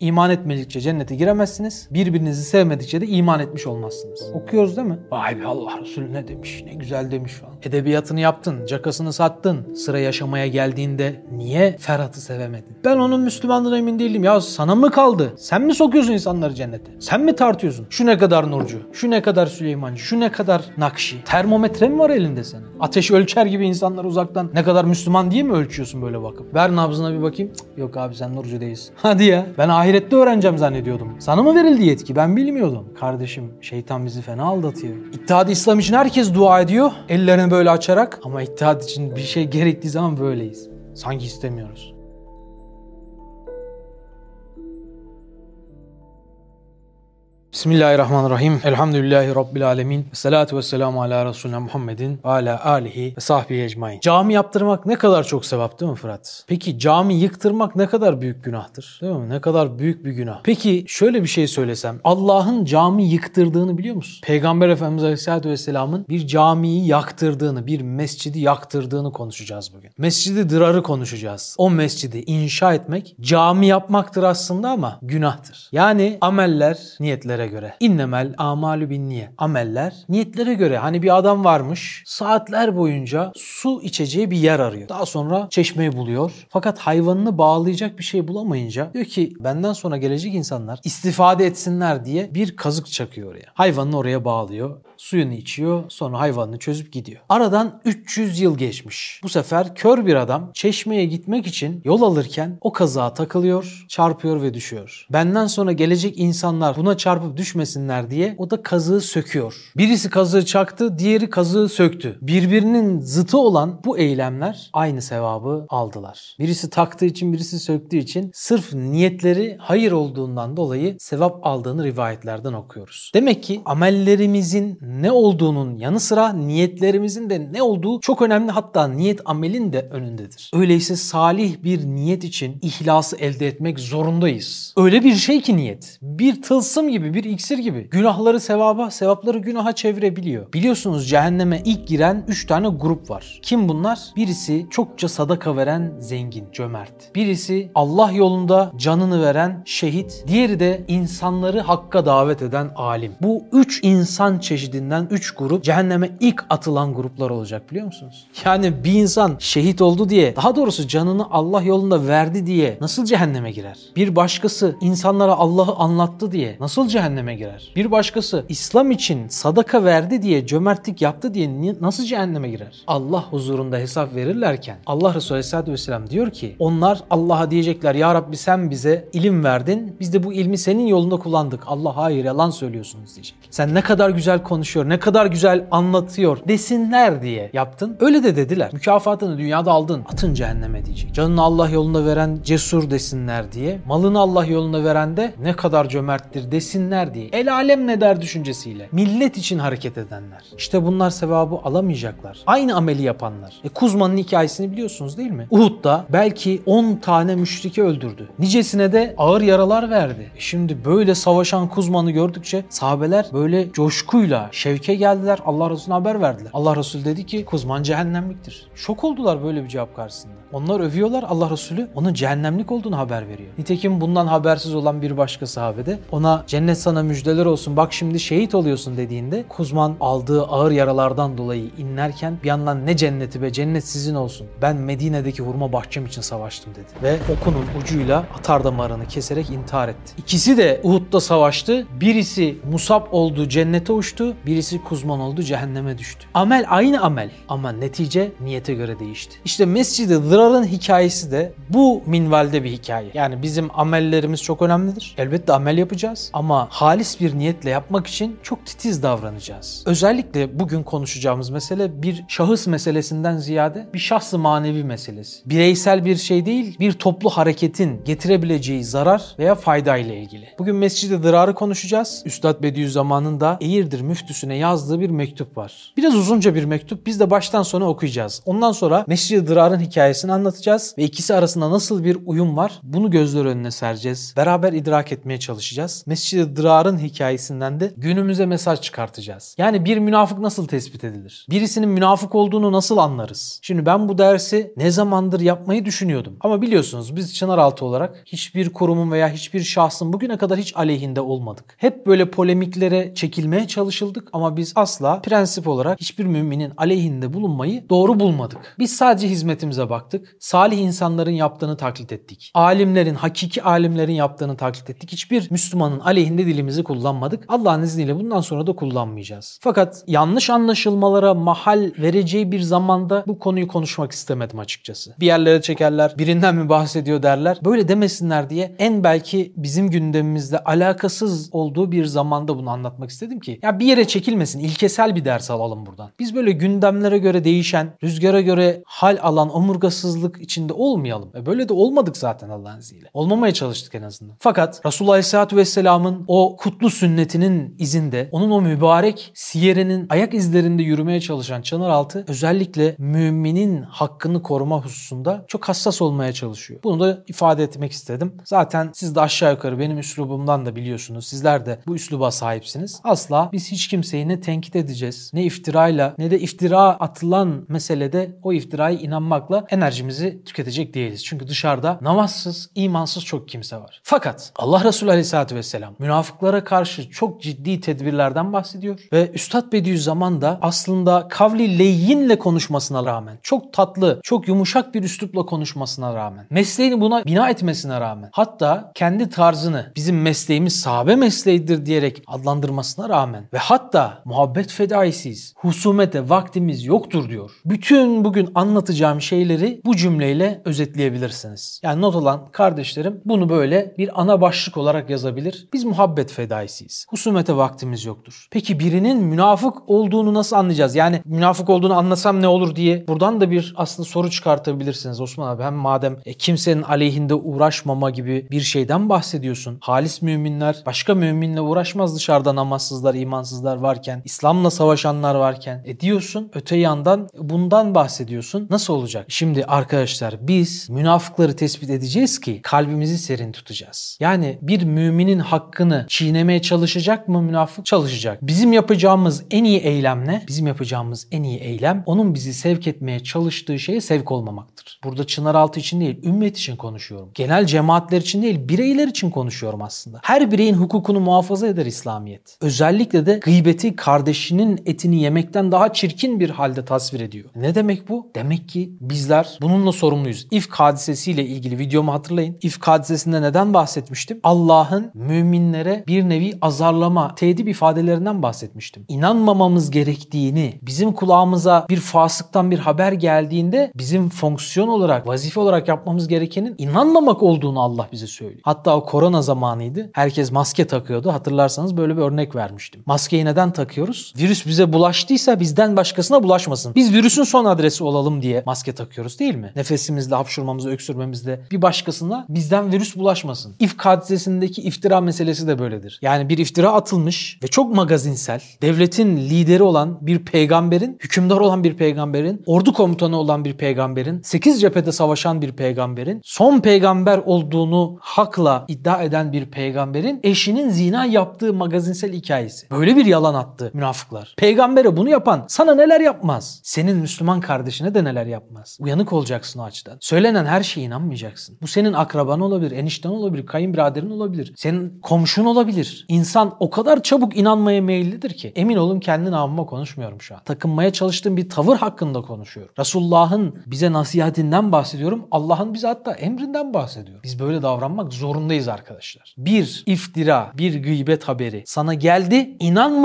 İman etmedikçe cennete giremezsiniz. Birbirinizi sevmedikçe de iman etmiş olmazsınız. Okuyoruz değil mi? Vay be Allah Resulü ne demiş, ne güzel demiş falan. Edebiyatını yaptın, cakasını sattın. Sıra yaşamaya geldiğinde niye Ferhat'ı sevemedin? Ben onun Müslümanlığına emin değilim. Ya sana mı kaldı? Sen mi sokuyorsun insanları cennete? Sen mi tartıyorsun? Şu ne kadar Nurcu, şu ne kadar Süleymancı, şu ne kadar Nakşi. Termometre mi var elinde senin? Ateş ölçer gibi insanlar uzaktan ne kadar Müslüman diye mi ölçüyorsun böyle bakıp? Ver nabzına bir bakayım. Cık, yok abi sen Nurcu değilsin. Hadi ya. Ben ahirette öğreneceğim zannediyordum. Sana mı verildi yetki? Ben bilmiyordum. Kardeşim şeytan bizi fena aldatıyor. İttihad-ı İslam için herkes dua ediyor. Ellerini böyle açarak. Ama ittihad için bir şey gerektiği zaman böyleyiz. Sanki istemiyoruz. Bismillahirrahmanirrahim. Elhamdülillahi Rabbil alemin. Salatu ve selamu ala Resulüne Muhammedin ve ala alihi ve sahbihi ecmain. Cami yaptırmak ne kadar çok sevap değil mi Fırat? Peki cami yıktırmak ne kadar büyük günahtır? Değil mi? Ne kadar büyük bir günah. Peki şöyle bir şey söylesem. Allah'ın cami yıktırdığını biliyor musun? Peygamber Efendimiz Aleyhisselatü Vesselam'ın bir camiyi yaktırdığını, bir mescidi yaktırdığını konuşacağız bugün. Mescidi dırarı konuşacağız. O mescidi inşa etmek cami yapmaktır aslında ama günahtır. Yani ameller niyetlere göre. İnnemel amalü bin niye. Ameller niyetlere göre. Hani bir adam varmış saatler boyunca su içeceği bir yer arıyor. Daha sonra çeşmeyi buluyor. Fakat hayvanını bağlayacak bir şey bulamayınca diyor ki benden sonra gelecek insanlar istifade etsinler diye bir kazık çakıyor oraya. Hayvanını oraya bağlıyor. Suyunu içiyor. Sonra hayvanını çözüp gidiyor. Aradan 300 yıl geçmiş. Bu sefer kör bir adam çeşmeye gitmek için yol alırken o kazığa takılıyor, çarpıyor ve düşüyor. Benden sonra gelecek insanlar buna çarpıp düşmesinler diye o da kazığı söküyor. Birisi kazığı çaktı, diğeri kazığı söktü. Birbirinin zıtı olan bu eylemler aynı sevabı aldılar. Birisi taktığı için, birisi söktüğü için sırf niyetleri hayır olduğundan dolayı sevap aldığını rivayetlerden okuyoruz. Demek ki amellerimizin ne olduğunun yanı sıra niyetlerimizin de ne olduğu çok önemli hatta niyet amelin de önündedir. Öyleyse salih bir niyet için ihlası elde etmek zorundayız. Öyle bir şey ki niyet. Bir tılsım gibi, bir iksir gibi. Günahları sevaba, sevapları günaha çevirebiliyor. Biliyorsunuz cehenneme ilk giren 3 tane grup var. Kim bunlar? Birisi çokça sadaka veren zengin, cömert. Birisi Allah yolunda canını veren şehit. Diğeri de insanları hakka davet eden alim. Bu 3 insan çeşidinden 3 grup cehenneme ilk atılan gruplar olacak biliyor musunuz? Yani bir insan şehit oldu diye, daha doğrusu canını Allah yolunda verdi diye nasıl cehenneme girer? Bir başkası insanlara Allah'ı anlattı diye nasıl cehenneme girer? Bir başkası İslam için sadaka verdi diye, cömertlik yaptı diye nasıl cehenneme girer? Allah huzurunda hesap verirlerken Allah Resulü Aleyhisselatü Vesselam diyor ki onlar Allah'a diyecekler ya Rabbi sen bize ilim verdin biz de bu ilmi senin yolunda kullandık. Allah hayır yalan söylüyorsunuz diyecek. Sen ne kadar güzel konuşuyor, ne kadar güzel anlatıyor desinler diye yaptın. Öyle de dediler. Mükafatını dünyada aldın. Atın cehenneme diyecek. Canını Allah yolunda veren cesur desinler diye. Malını Allah yolunda veren de ne kadar cömerttir desinler diye. El alem ne der düşüncesiyle. Millet için hareket edenler. İşte bunlar sevabı alamayacaklar. Aynı ameli yapanlar. E Kuzma'nın hikayesini biliyorsunuz değil mi? Uhud'da belki 10 tane müşriki öldürdü. Nicesine de ağır yaralar verdi. E şimdi böyle savaşan Kuzman'ı gördükçe sahabeler böyle coşkuyla şevke geldiler. Allah Resulüne haber verdiler. Allah Resulü dedi ki Kuzman cehennemliktir. Şok oldular böyle bir cevap karşısında. Onlar övüyorlar. Allah Resulü onun cehennemlik olduğunu haber veriyor. Nitekim bundan habersiz olan bir başka sahabe de ona cennet sana müjdeler olsun bak şimdi şehit oluyorsun dediğinde Kuzman aldığı ağır yaralardan dolayı inlerken bir yandan ne cenneti be cennet sizin olsun. Ben Medine'deki hurma bahçem için savaştım dedi. Ve okunun ucuyla atar damarını keserek intihar etti. İkisi de Uhud'da savaştı. Birisi Musab oldu cennete uçtu. Birisi Kuzman oldu cehenneme düştü. Amel aynı amel ama netice niyete göre değişti. İşte Mescid-i Zırar'ın hikayesi de bu minvalde bir hikaye. Yani bizim amellerimiz çok önemlidir. Elbette amel yapacağız ama halis bir niyetle yapmak için çok titiz davranacağız. Özellikle bugün konuşacağımız mesele bir şahıs meselesinden ziyade bir şahsı manevi meselesi. Bireysel bir şey değil, bir toplu hareketin getirebileceği zarar veya fayda ile ilgili. Bugün Mescid-i Zırar'ı konuşacağız. Üstad Bediüzzaman'ın da Eğirdir müftüsüne yazdığı bir mektup var. Biraz uzunca bir mektup. Biz de baştan sona okuyacağız. Ondan sonra Mescid-i Zırar'ın hikayesini anlatacağız ve ikisi arasında nasıl bir uyum var bunu gözler önüne sereceğiz. Beraber idrak etmeye çalışacağız. Mescid-i firarın hikayesinden de günümüze mesaj çıkartacağız. Yani bir münafık nasıl tespit edilir? Birisinin münafık olduğunu nasıl anlarız? Şimdi ben bu dersi ne zamandır yapmayı düşünüyordum. Ama biliyorsunuz biz Çınaraltı olarak hiçbir kurumun veya hiçbir şahsın bugüne kadar hiç aleyhinde olmadık. Hep böyle polemiklere çekilmeye çalışıldık ama biz asla prensip olarak hiçbir müminin aleyhinde bulunmayı doğru bulmadık. Biz sadece hizmetimize baktık. Salih insanların yaptığını taklit ettik. Alimlerin, hakiki alimlerin yaptığını taklit ettik. Hiçbir Müslümanın aleyhinde dilimizi kullanmadık. Allah'ın izniyle bundan sonra da kullanmayacağız. Fakat yanlış anlaşılmalara mahal vereceği bir zamanda bu konuyu konuşmak istemedim açıkçası. Bir yerlere çekerler, birinden mi bahsediyor derler. Böyle demesinler diye en belki bizim gündemimizde alakasız olduğu bir zamanda bunu anlatmak istedim ki ya bir yere çekilmesin, ilkesel bir ders alalım buradan. Biz böyle gündemlere göre değişen, rüzgara göre hal alan omurgasızlık içinde olmayalım. E böyle de olmadık zaten Allah'ın izniyle. Olmamaya çalıştık en azından. Fakat Resulullah Aleyhisselatü Vesselam'ın o kutlu sünnetinin izinde, onun o mübarek siyerinin ayak izlerinde yürümeye çalışan Çanaraltı özellikle müminin hakkını koruma hususunda çok hassas olmaya çalışıyor. Bunu da ifade etmek istedim. Zaten siz de aşağı yukarı benim üslubumdan da biliyorsunuz. Sizler de bu üsluba sahipsiniz. Asla biz hiç kimseyi ne tenkit edeceğiz, ne iftirayla, ne de iftira atılan meselede o iftiraya inanmakla enerjimizi tüketecek değiliz. Çünkü dışarıda namazsız, imansız çok kimse var. Fakat Allah Resulü Aleyhisselatü Vesselam münafıklara karşı çok ciddi tedbirlerden bahsediyor ve Üstad Bediüzzaman da aslında kavli leyinle konuşmasına rağmen, çok tatlı, çok yumuşak bir üslupla konuşmasına rağmen, mesleğini buna bina etmesine rağmen, hatta kendi tarzını bizim mesleğimiz sahabe mesleğidir diyerek adlandırmasına rağmen ve hatta muhabbet fedaisiyiz, husumete vaktimiz yoktur diyor. Bütün bugün anlatacağım şeyleri bu cümleyle özetleyebilirsiniz. Yani not alan kardeşlerim bunu böyle bir ana başlık olarak yazabilir. Biz muhabbet fedaisiyiz. Husumete vaktimiz yoktur. Peki birinin münafık olduğunu nasıl anlayacağız? Yani münafık olduğunu anlasam ne olur diye buradan da bir aslında soru çıkartabilirsiniz Osman abi. Hem madem e, kimsenin aleyhinde uğraşmama gibi bir şeyden bahsediyorsun. Halis müminler başka müminle uğraşmaz dışarıda namazsızlar, imansızlar varken, İslam'la savaşanlar varken. E diyorsun öte yandan bundan bahsediyorsun. Nasıl olacak? Şimdi arkadaşlar biz münafıkları tespit edeceğiz ki kalbimizi serin tutacağız. Yani bir müminin hakkını çiğnemeye çalışacak mı münafık? Çalışacak. Bizim yapacağımız en iyi eylem ne? Bizim yapacağımız en iyi eylem onun bizi sevk etmeye çalıştığı şeye sevk olmamaktır. Burada Çınaraltı için değil, ümmet için konuşuyorum. Genel cemaatler için değil, bireyler için konuşuyorum aslında. Her bireyin hukukunu muhafaza eder İslamiyet. Özellikle de gıybeti kardeşinin etini yemekten daha çirkin bir halde tasvir ediyor. Ne demek bu? Demek ki bizler bununla sorumluyuz. İfk hadisesiyle ilgili videomu hatırlayın. İfk hadisesinde neden bahsetmiştim? Allah'ın müminlere bir nevi azarlama, tedip ifadelerinden bahsetmiştim. İnanmamamız gerektiğini, bizim kulağımıza bir fasıktan bir haber geldiğinde bizim fonksiyon olarak, vazife olarak yapmamız gerekenin inanmamak olduğunu Allah bize söylüyor. Hatta o korona zamanıydı. Herkes maske takıyordu. Hatırlarsanız böyle bir örnek vermiştim. Maskeyi neden takıyoruz? Virüs bize bulaştıysa bizden başkasına bulaşmasın. Biz virüsün son adresi olalım diye maske takıyoruz değil mi? Nefesimizle, hapşurmamızla, öksürmemizle bir başkasına bizden virüs bulaşmasın. İfk hadisesindeki iftira meselesi de böyledir. Yani bir iftira atılmış ve çok magazinsel, devletin lideri olan bir peygamberin, hükümdar olan bir peygamberin, ordu komutanı olan bir peygamberin, 8 cephede savaşan bir peygamberin, son peygamber olduğunu hakla iddia eden bir peygamberin eşinin zina yaptığı magazinsel hikayesi. Böyle bir yalan attı münafıklar. Peygambere bunu yapan sana neler yapmaz? Senin Müslüman kardeşine de neler yapmaz? Uyanık olacaksın o açıdan. Söylenen her şeye inanmayacaksın. Bu senin akraban olabilir, enişten olabilir, kayınbiraderin olabilir, senin komşun olabilir. İnsan o kadar çabuk inanmaya meyillidir ki. Emin olun kendi namıma konuşmuyorum şu an. Takınmaya çalıştığım bir tavır hakkında konuşuyorum. Resulullah'ın bize nasihatinden bahsediyorum. Allah'ın bize hatta emrinden bahsediyor. Biz böyle davranmak zorundayız arkadaşlar. Bir iftira, bir gıybet haberi sana geldi.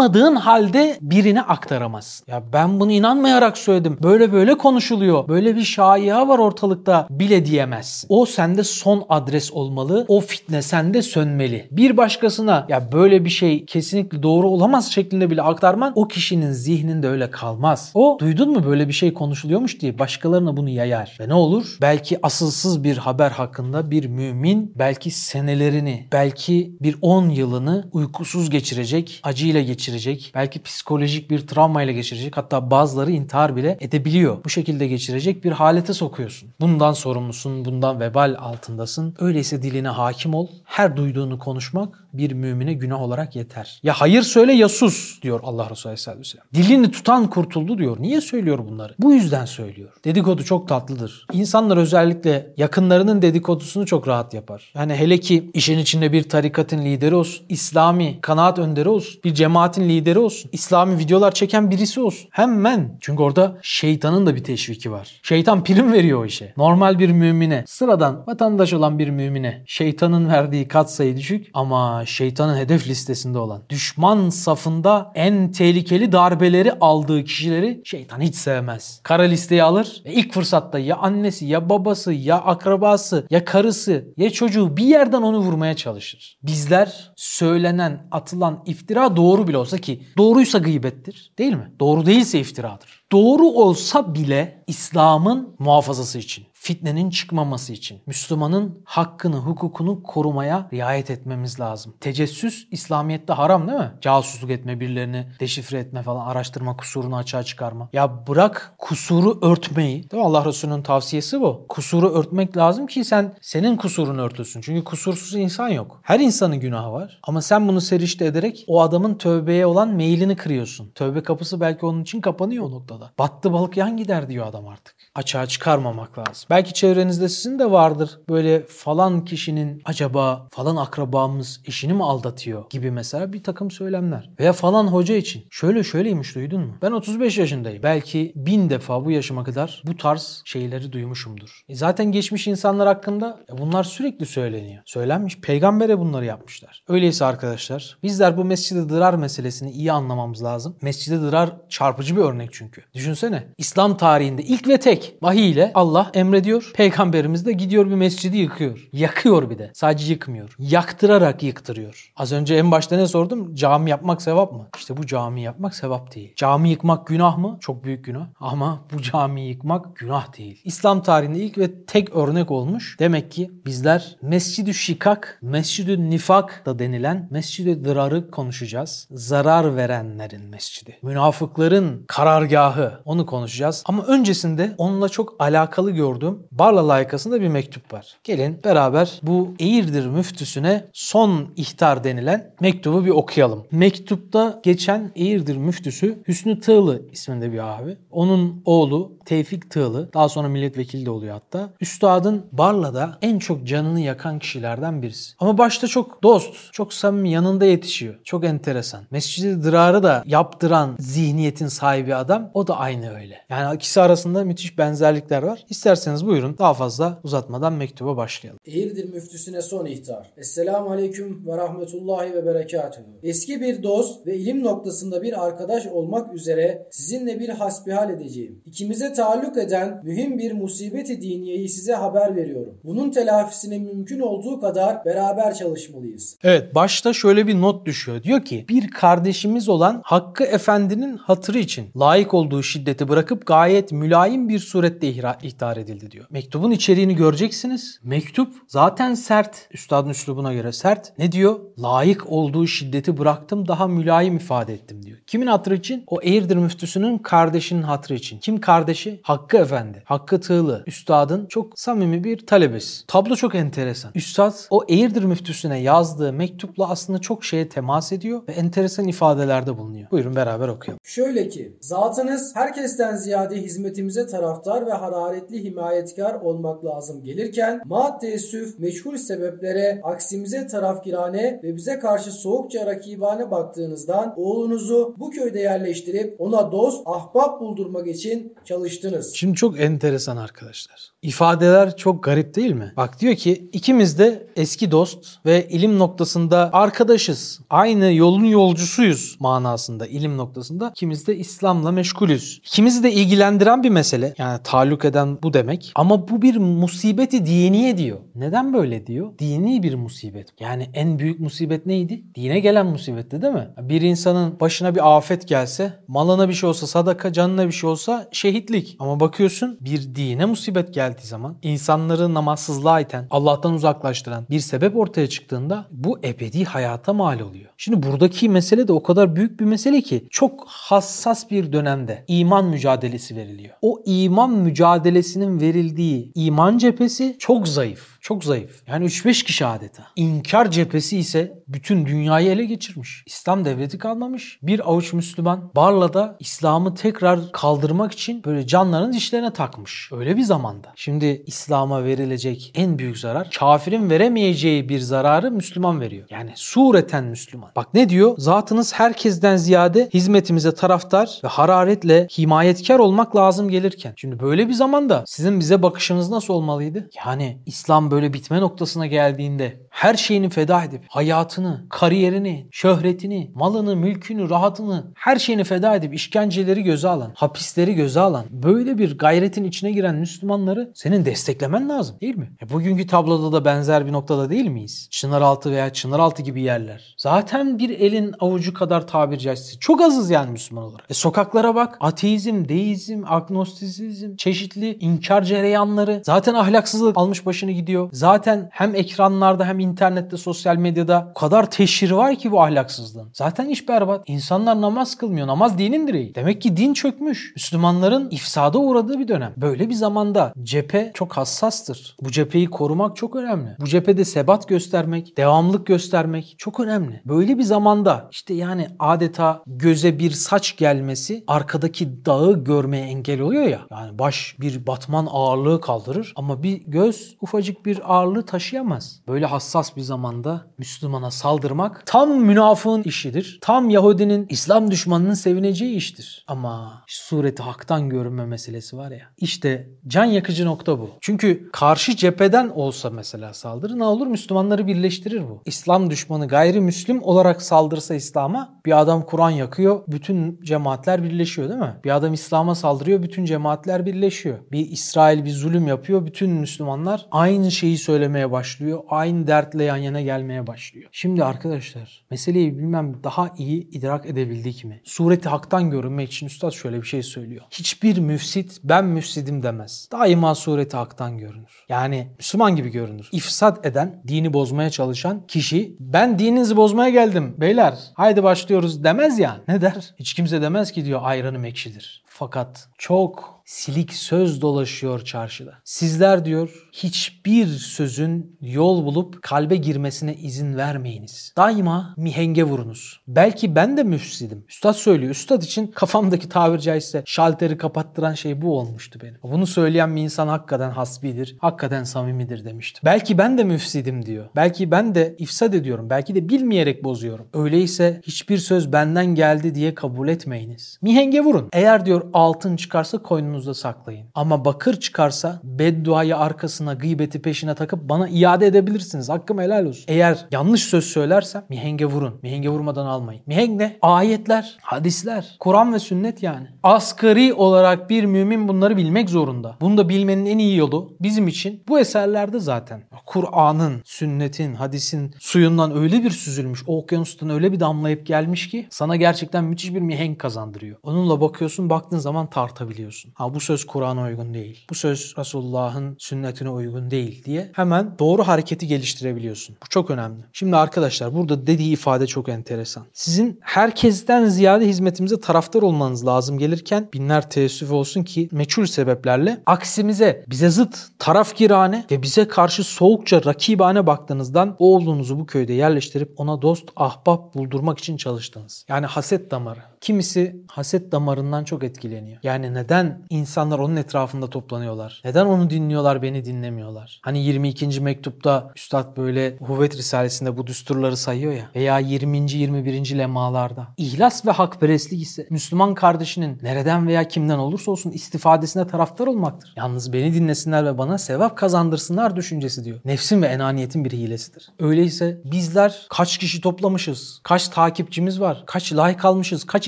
İnanmadığın halde birine aktaramazsın. Ya ben bunu inanmayarak söyledim. Böyle böyle konuşuluyor. Böyle bir şaiya var ortalıkta bile diyemezsin. O sende son adres olmalı. O fitne sende sönmeli. Bir başkasına ya böyle bir şey kesinlikle doğru olamaz şeklinde bile aktarman o kişinin zihninde öyle kalmaz. O duydun mu böyle bir şey konuşuluyormuş diye başkalarına bunu yayar. Ve ne olur? Belki asılsız bir haber hakkında bir mümin belki senelerini, belki bir 10 yılını uykusuz geçirecek, acıyla geçirecek, belki psikolojik bir travmayla geçirecek. Hatta bazıları intihar bile edebiliyor. Bu şekilde geçirecek bir halete sokuyorsun. Bundan sorumlusun, bundan vebal altındasın. Öyleyse diline hakim ol. Her duyduğunu konuşmak bir mümine günah olarak yeter. Ya hayır söyle ya sus diyor Allah Resulü Aleyhisselatü Vesselam. Dilini tutan kurtuldu diyor. Niye söylüyor bunları? Bu yüzden söylüyor. Dedikodu çok tatlıdır. İnsanlar özellikle yakınlarının dedikodusunu çok rahat yapar. Yani hele ki işin içinde bir tarikatın lideri olsun, İslami kanaat önderi olsun, bir cemaatin lideri olsun, İslami videolar çeken birisi olsun. Hemen. Çünkü orada şeytanın da bir teşviki var. Şeytan prim veriyor o işe. Normal bir mümine, sıradan vatandaş olan bir mümine şeytanın verdiği katsayı düşük ama şeytanın hedef listesinde olan, düşman safında en tehlikeli darbeleri aldığı kişileri şeytan hiç sevmez. Kara listeyi alır ve ilk fırsatta ya annesi ya babası ya akrabası ya karısı ya çocuğu bir yerden onu vurmaya çalışır. Bizler söylenen, atılan iftira doğru bile olsa ki doğruysa gıybettir değil mi? Doğru değilse iftiradır. Doğru olsa bile İslam'ın muhafazası için, fitnenin çıkmaması için Müslümanın hakkını, hukukunu korumaya riayet etmemiz lazım. Tecessüs İslamiyet'te haram değil mi? Casusluk etme, birilerini deşifre etme falan, araştırma, kusurunu açığa çıkarma. Ya bırak kusuru örtmeyi. Değil mi? Allah Resulü'nün tavsiyesi bu. Kusuru örtmek lazım ki sen senin kusurunu örtülsün. Çünkü kusursuz insan yok. Her insanın günahı var. Ama sen bunu serişte ederek o adamın tövbeye olan meylini kırıyorsun. Tövbe kapısı belki onun için kapanıyor o noktada. Battı balık yan gider diyor adam artık. Açığa çıkarmamak lazım. Belki çevrenizde sizin de vardır böyle falan kişinin acaba falan akrabamız eşini mi aldatıyor gibi mesela bir takım söylemler. Veya falan hoca için şöyle şöyleymiş duydun mu? Ben 35 yaşındayım. Belki bin defa bu yaşıma kadar bu tarz şeyleri duymuşumdur. E zaten geçmiş insanlar hakkında e bunlar sürekli söyleniyor. Söylenmiş. Peygambere bunları yapmışlar. Öyleyse arkadaşlar bizler bu mescid dırar meselesini iyi anlamamız lazım. mescid dırar çarpıcı bir örnek çünkü. Düşünsene İslam tarihinde ilk ve tek vahiy ile Allah emrediyor. Peygamberimiz de gidiyor bir mescidi yıkıyor. Yakıyor bir de. Sadece yıkmıyor. Yaktırarak yıktırıyor. Az önce en başta ne sordum? Cami yapmak sevap mı? İşte bu cami yapmak sevap değil. Cami yıkmak günah mı? Çok büyük günah. Ama bu cami yıkmak günah değil. İslam tarihinde ilk ve tek örnek olmuş. Demek ki bizler Mescid-i Şikak, Mescid-i Nifak da denilen Mescid-i Dırar'ı konuşacağız. Zarar verenlerin mescidi. Münafıkların karargahı. Onu konuşacağız. Ama öncesinde onunla çok alakalı gördüğüm Barla layıkasında bir mektup var. Gelin beraber bu Eğirdir müftüsüne son ihtar denilen mektubu bir okuyalım. Mektupta geçen Eğirdir müftüsü Hüsnü Tığlı isminde bir abi. Onun oğlu Tevfik Tığlı daha sonra milletvekili de oluyor hatta. Üstadın Barla'da en çok canını yakan kişilerden birisi. Ama başta çok dost, çok samimi yanında yetişiyor. Çok enteresan. Mescid-i Dırar'ı da yaptıran zihniyetin sahibi adam o da aynı öyle. Yani ikisi arasında müthiş benzerlikler var. İsterseniz buyurun daha fazla uzatmadan mektuba başlayalım. Eğirdir müftüsüne son ihtar. Esselamu Aleyküm ve Rahmetullahi ve Berekatuhu. Eski bir dost ve ilim noktasında bir arkadaş olmak üzere sizinle bir hasbihal edeceğim. İkimize taalluk eden mühim bir musibeti diniyeyi size haber veriyorum. Bunun telafisine mümkün olduğu kadar beraber çalışmalıyız. Evet başta şöyle bir not düşüyor. Diyor ki bir kardeşimiz olan Hakkı Efendi'nin hatırı için layık olduğu şiddeti bırakıp gayet mülayim bir surette ihtar edildi diyor. Mektubun içeriğini göreceksiniz. Mektup zaten sert. Üstadın üslubuna göre sert. Ne diyor? Layık olduğu şiddeti bıraktım daha mülayim ifade ettim diyor. Kimin hatırı için? O Eğirdir müftüsünün kardeşinin hatırı için. Kim kardeşi? Hakkı Efendi. Hakkı Tığlı. Üstadın çok samimi bir talebesi. Tablo çok enteresan. Üstad o Eğirdir müftüsüne yazdığı mektupla aslında çok şeye temas ediyor ve enteresan ifadelerde bulunuyor. Buyurun beraber okuyalım. Şöyle ki, zatınız herkesten ziyade hizmetimize taraftar ve hararetli himayetkar olmak lazım gelirken, ma teessüf meçhul sebeplere aksimize tarafgirane ve bize karşı soğukça rakibane baktığınızdan oğlunuzu bu köyde yerleştirip ona dost, ahbap buldurmak için çalıştınız. Şimdi çok enteresan arkadaşlar. İfadeler çok garip değil mi? Bak diyor ki ikimiz de eski dost ve ilim noktasında arkadaşız. Aynı yolun yolcusuyuz manasında ilim noktasında. İkimiz de İslam'la meşgulüz. İkimizi de ilgilendiren bir mesele. Yani taalluk eden bu demek. Ama bu bir musibeti diniye diyor. Neden böyle diyor? Dini bir musibet. Yani en büyük musibet neydi? Dine gelen musibetti değil mi? Bir insanın başına bir afet gelse, malına bir şey olsa sadaka, canına bir şey olsa şehitlik. Ama bakıyorsun bir dine musibet geldiği zaman insanları namazsızlığa iten, Allah'tan uzaklaştıran bir sebep ortaya çıktığında bu ebedi hayata mal oluyor. Şimdi buradaki mesele de o kadar büyük bir mesele ki çok hassas bir dönemde iman mücadelesi veriliyor. O iman mücadelesinin verildiği iman cephesi çok zayıf. Çok zayıf. Yani 3-5 kişi adeta. İnkar cephesi ise bütün dünyayı ele geçirmiş. İslam devleti kalmamış. Bir avuç Müslüman Barla'da İslam'ı tekrar kaldırmak için böyle canlarını dişlerine takmış. Öyle bir zamanda. Şimdi İslam'a verilecek en büyük zarar kafirin veremeyeceği bir zararı Müslüman veriyor. Yani sureten Müslüman. Bak ne diyor? Zatınız herkesten ziyade hizmetimize taraftar ve hararetle himayetkar olmak lazım gelirken. Şimdi böyle bir zamanda sizin bize bakışınız nasıl olmalıydı? Yani İslam böyle bitme noktasına geldiğinde her şeyini feda edip hayatını, kariyerini, şöhretini, malını, mülkünü, rahatını, her şeyini feda edip işkenceleri göze alan, hapisleri göze alan, böyle bir gayretin içine giren Müslümanları senin desteklemen lazım değil mi? E bugünkü tabloda da benzer bir noktada değil miyiz? Çınaraltı veya Çınaraltı gibi yerler. Zaten bir elin avucu kadar tabir caizse. Çok azız yani Müslüman olarak. E sokaklara bak. Ateizm, deizm, agnostizm, çeşitli inkar cereyanları. Zaten ahlaksızlık almış başını gidiyor. Zaten hem ekranlarda hem internette, sosyal medyada o kadar teşhir var ki bu ahlaksızlığın. Zaten iş berbat. İnsanlar namaz kılmıyor. Namaz dinin direği. Demek ki din çökmüş. Müslümanların ifsada uğradığı bir dönem. Böyle bir zamanda cephe çok hassastır. Bu cepheyi korumak çok önemli. Bu cephede sebat göstermek, devamlık göstermek çok önemli. Böyle bir zamanda işte yani adeta göze bir saç gelmesi arkadaki dağı görmeye engel oluyor ya. Yani baş bir batman ağırlığı kaldırır ama bir göz ufacık bir ağırlığı taşıyamaz. Böyle hassas bir zamanda Müslümana saldırmak tam münafığın işidir. Tam Yahudinin İslam düşmanının sevineceği iştir. Ama sureti haktan görünme meselesi var ya. İşte can yakıcı nokta bu. Çünkü karşı cepheden olsa mesela saldırı ne olur? Müslümanları birleştirir bu. İslam düşmanı gayrimüslim olarak saldırsa İslam'a bir adam Kur'an yakıyor, bütün cemaatler birleşiyor değil mi? Bir adam İslam'a saldırıyor, bütün cemaatler birleşiyor. Bir İsrail bir zulüm yapıyor, bütün Müslümanlar aynı şeyi söylemeye başlıyor. Aynı dertle yan yana gelmeye başlıyor. Şimdi arkadaşlar meseleyi bilmem daha iyi idrak edebildik mi? Sureti haktan görünmek için üstad şöyle bir şey söylüyor. Hiçbir müfsit ben müfsidim demez. Daima sureti haktan görünür. Yani Müslüman gibi görünür. İfsat eden, dini bozmaya çalışan kişi ben dininizi bozmaya geldim beyler haydi başlıyoruz demez ya. Ne der? Hiç kimse demez ki diyor ayranım ekşidir. Fakat çok silik söz dolaşıyor çarşıda. Sizler diyor hiçbir sözün yol bulup kalbe girmesine izin vermeyiniz. Daima mihenge vurunuz. Belki ben de müfsidim. Üstad söylüyor. Üstad için kafamdaki tabir caizse şalteri kapattıran şey bu olmuştu benim. Bunu söyleyen bir insan hakikaten hasbidir, hakikaten samimidir demişti. Belki ben de müfsidim diyor. Belki ben de ifsad ediyorum. Belki de bilmeyerek bozuyorum. Öyleyse hiçbir söz benden geldi diye kabul etmeyiniz. Mihenge vurun. Eğer diyor altın çıkarsa koynunuzda saklayın. Ama bakır çıkarsa bedduayı arkasına gıybeti peşine takıp bana iade edebilirsiniz. Hakkım helal olsun. Eğer yanlış söz söylersem mihenge vurun. Mihenge vurmadan almayın. Mihenk ne? Ayetler, hadisler, Kur'an ve sünnet yani. Asgari olarak bir mümin bunları bilmek zorunda. Bunu da bilmenin en iyi yolu bizim için bu eserlerde zaten. Kur'an'ın, sünnetin, hadisin suyundan öyle bir süzülmüş, o okyanustan öyle bir damlayıp gelmiş ki sana gerçekten müthiş bir mihenk kazandırıyor. Onunla bakıyorsun, baktığın zaman tartabiliyorsun. Ha bu söz Kur'an'a uygun değil. Bu söz Resulullah'ın sünnetine uygun değil diye hemen doğru hareketi geliştirebiliyorsun. Bu çok önemli. Şimdi arkadaşlar burada dediği ifade çok enteresan. Sizin herkesten ziyade hizmetimize taraftar olmanız lazım gelirken binler teessüf olsun ki meçhul sebeplerle aksimize bize zıt tarafgirane ve bize karşı soğukça rakibane baktığınızdan oğlunuzu bu köyde yerleştirip ona dost ahbap buldurmak için çalıştınız. Yani haset damarı. Kimisi haset damarından çok etkileniyor. Yani neden insanlar onun etrafında toplanıyorlar? Neden onu dinliyorlar, beni dinlemiyorlar? Hani 22. mektupta Üstad böyle Huvvet Risalesi'nde bu düsturları sayıyor ya. Veya 20. 21. lemalarda. İhlas ve hakperestlik ise Müslüman kardeşinin nereden veya kimden olursa olsun istifadesine taraftar olmaktır. Yalnız beni dinlesinler ve bana sevap kazandırsınlar düşüncesi diyor. Nefsin ve enaniyetin bir hilesidir. Öyleyse bizler kaç kişi toplamışız? Kaç takipçimiz var? Kaç like almışız? Kaç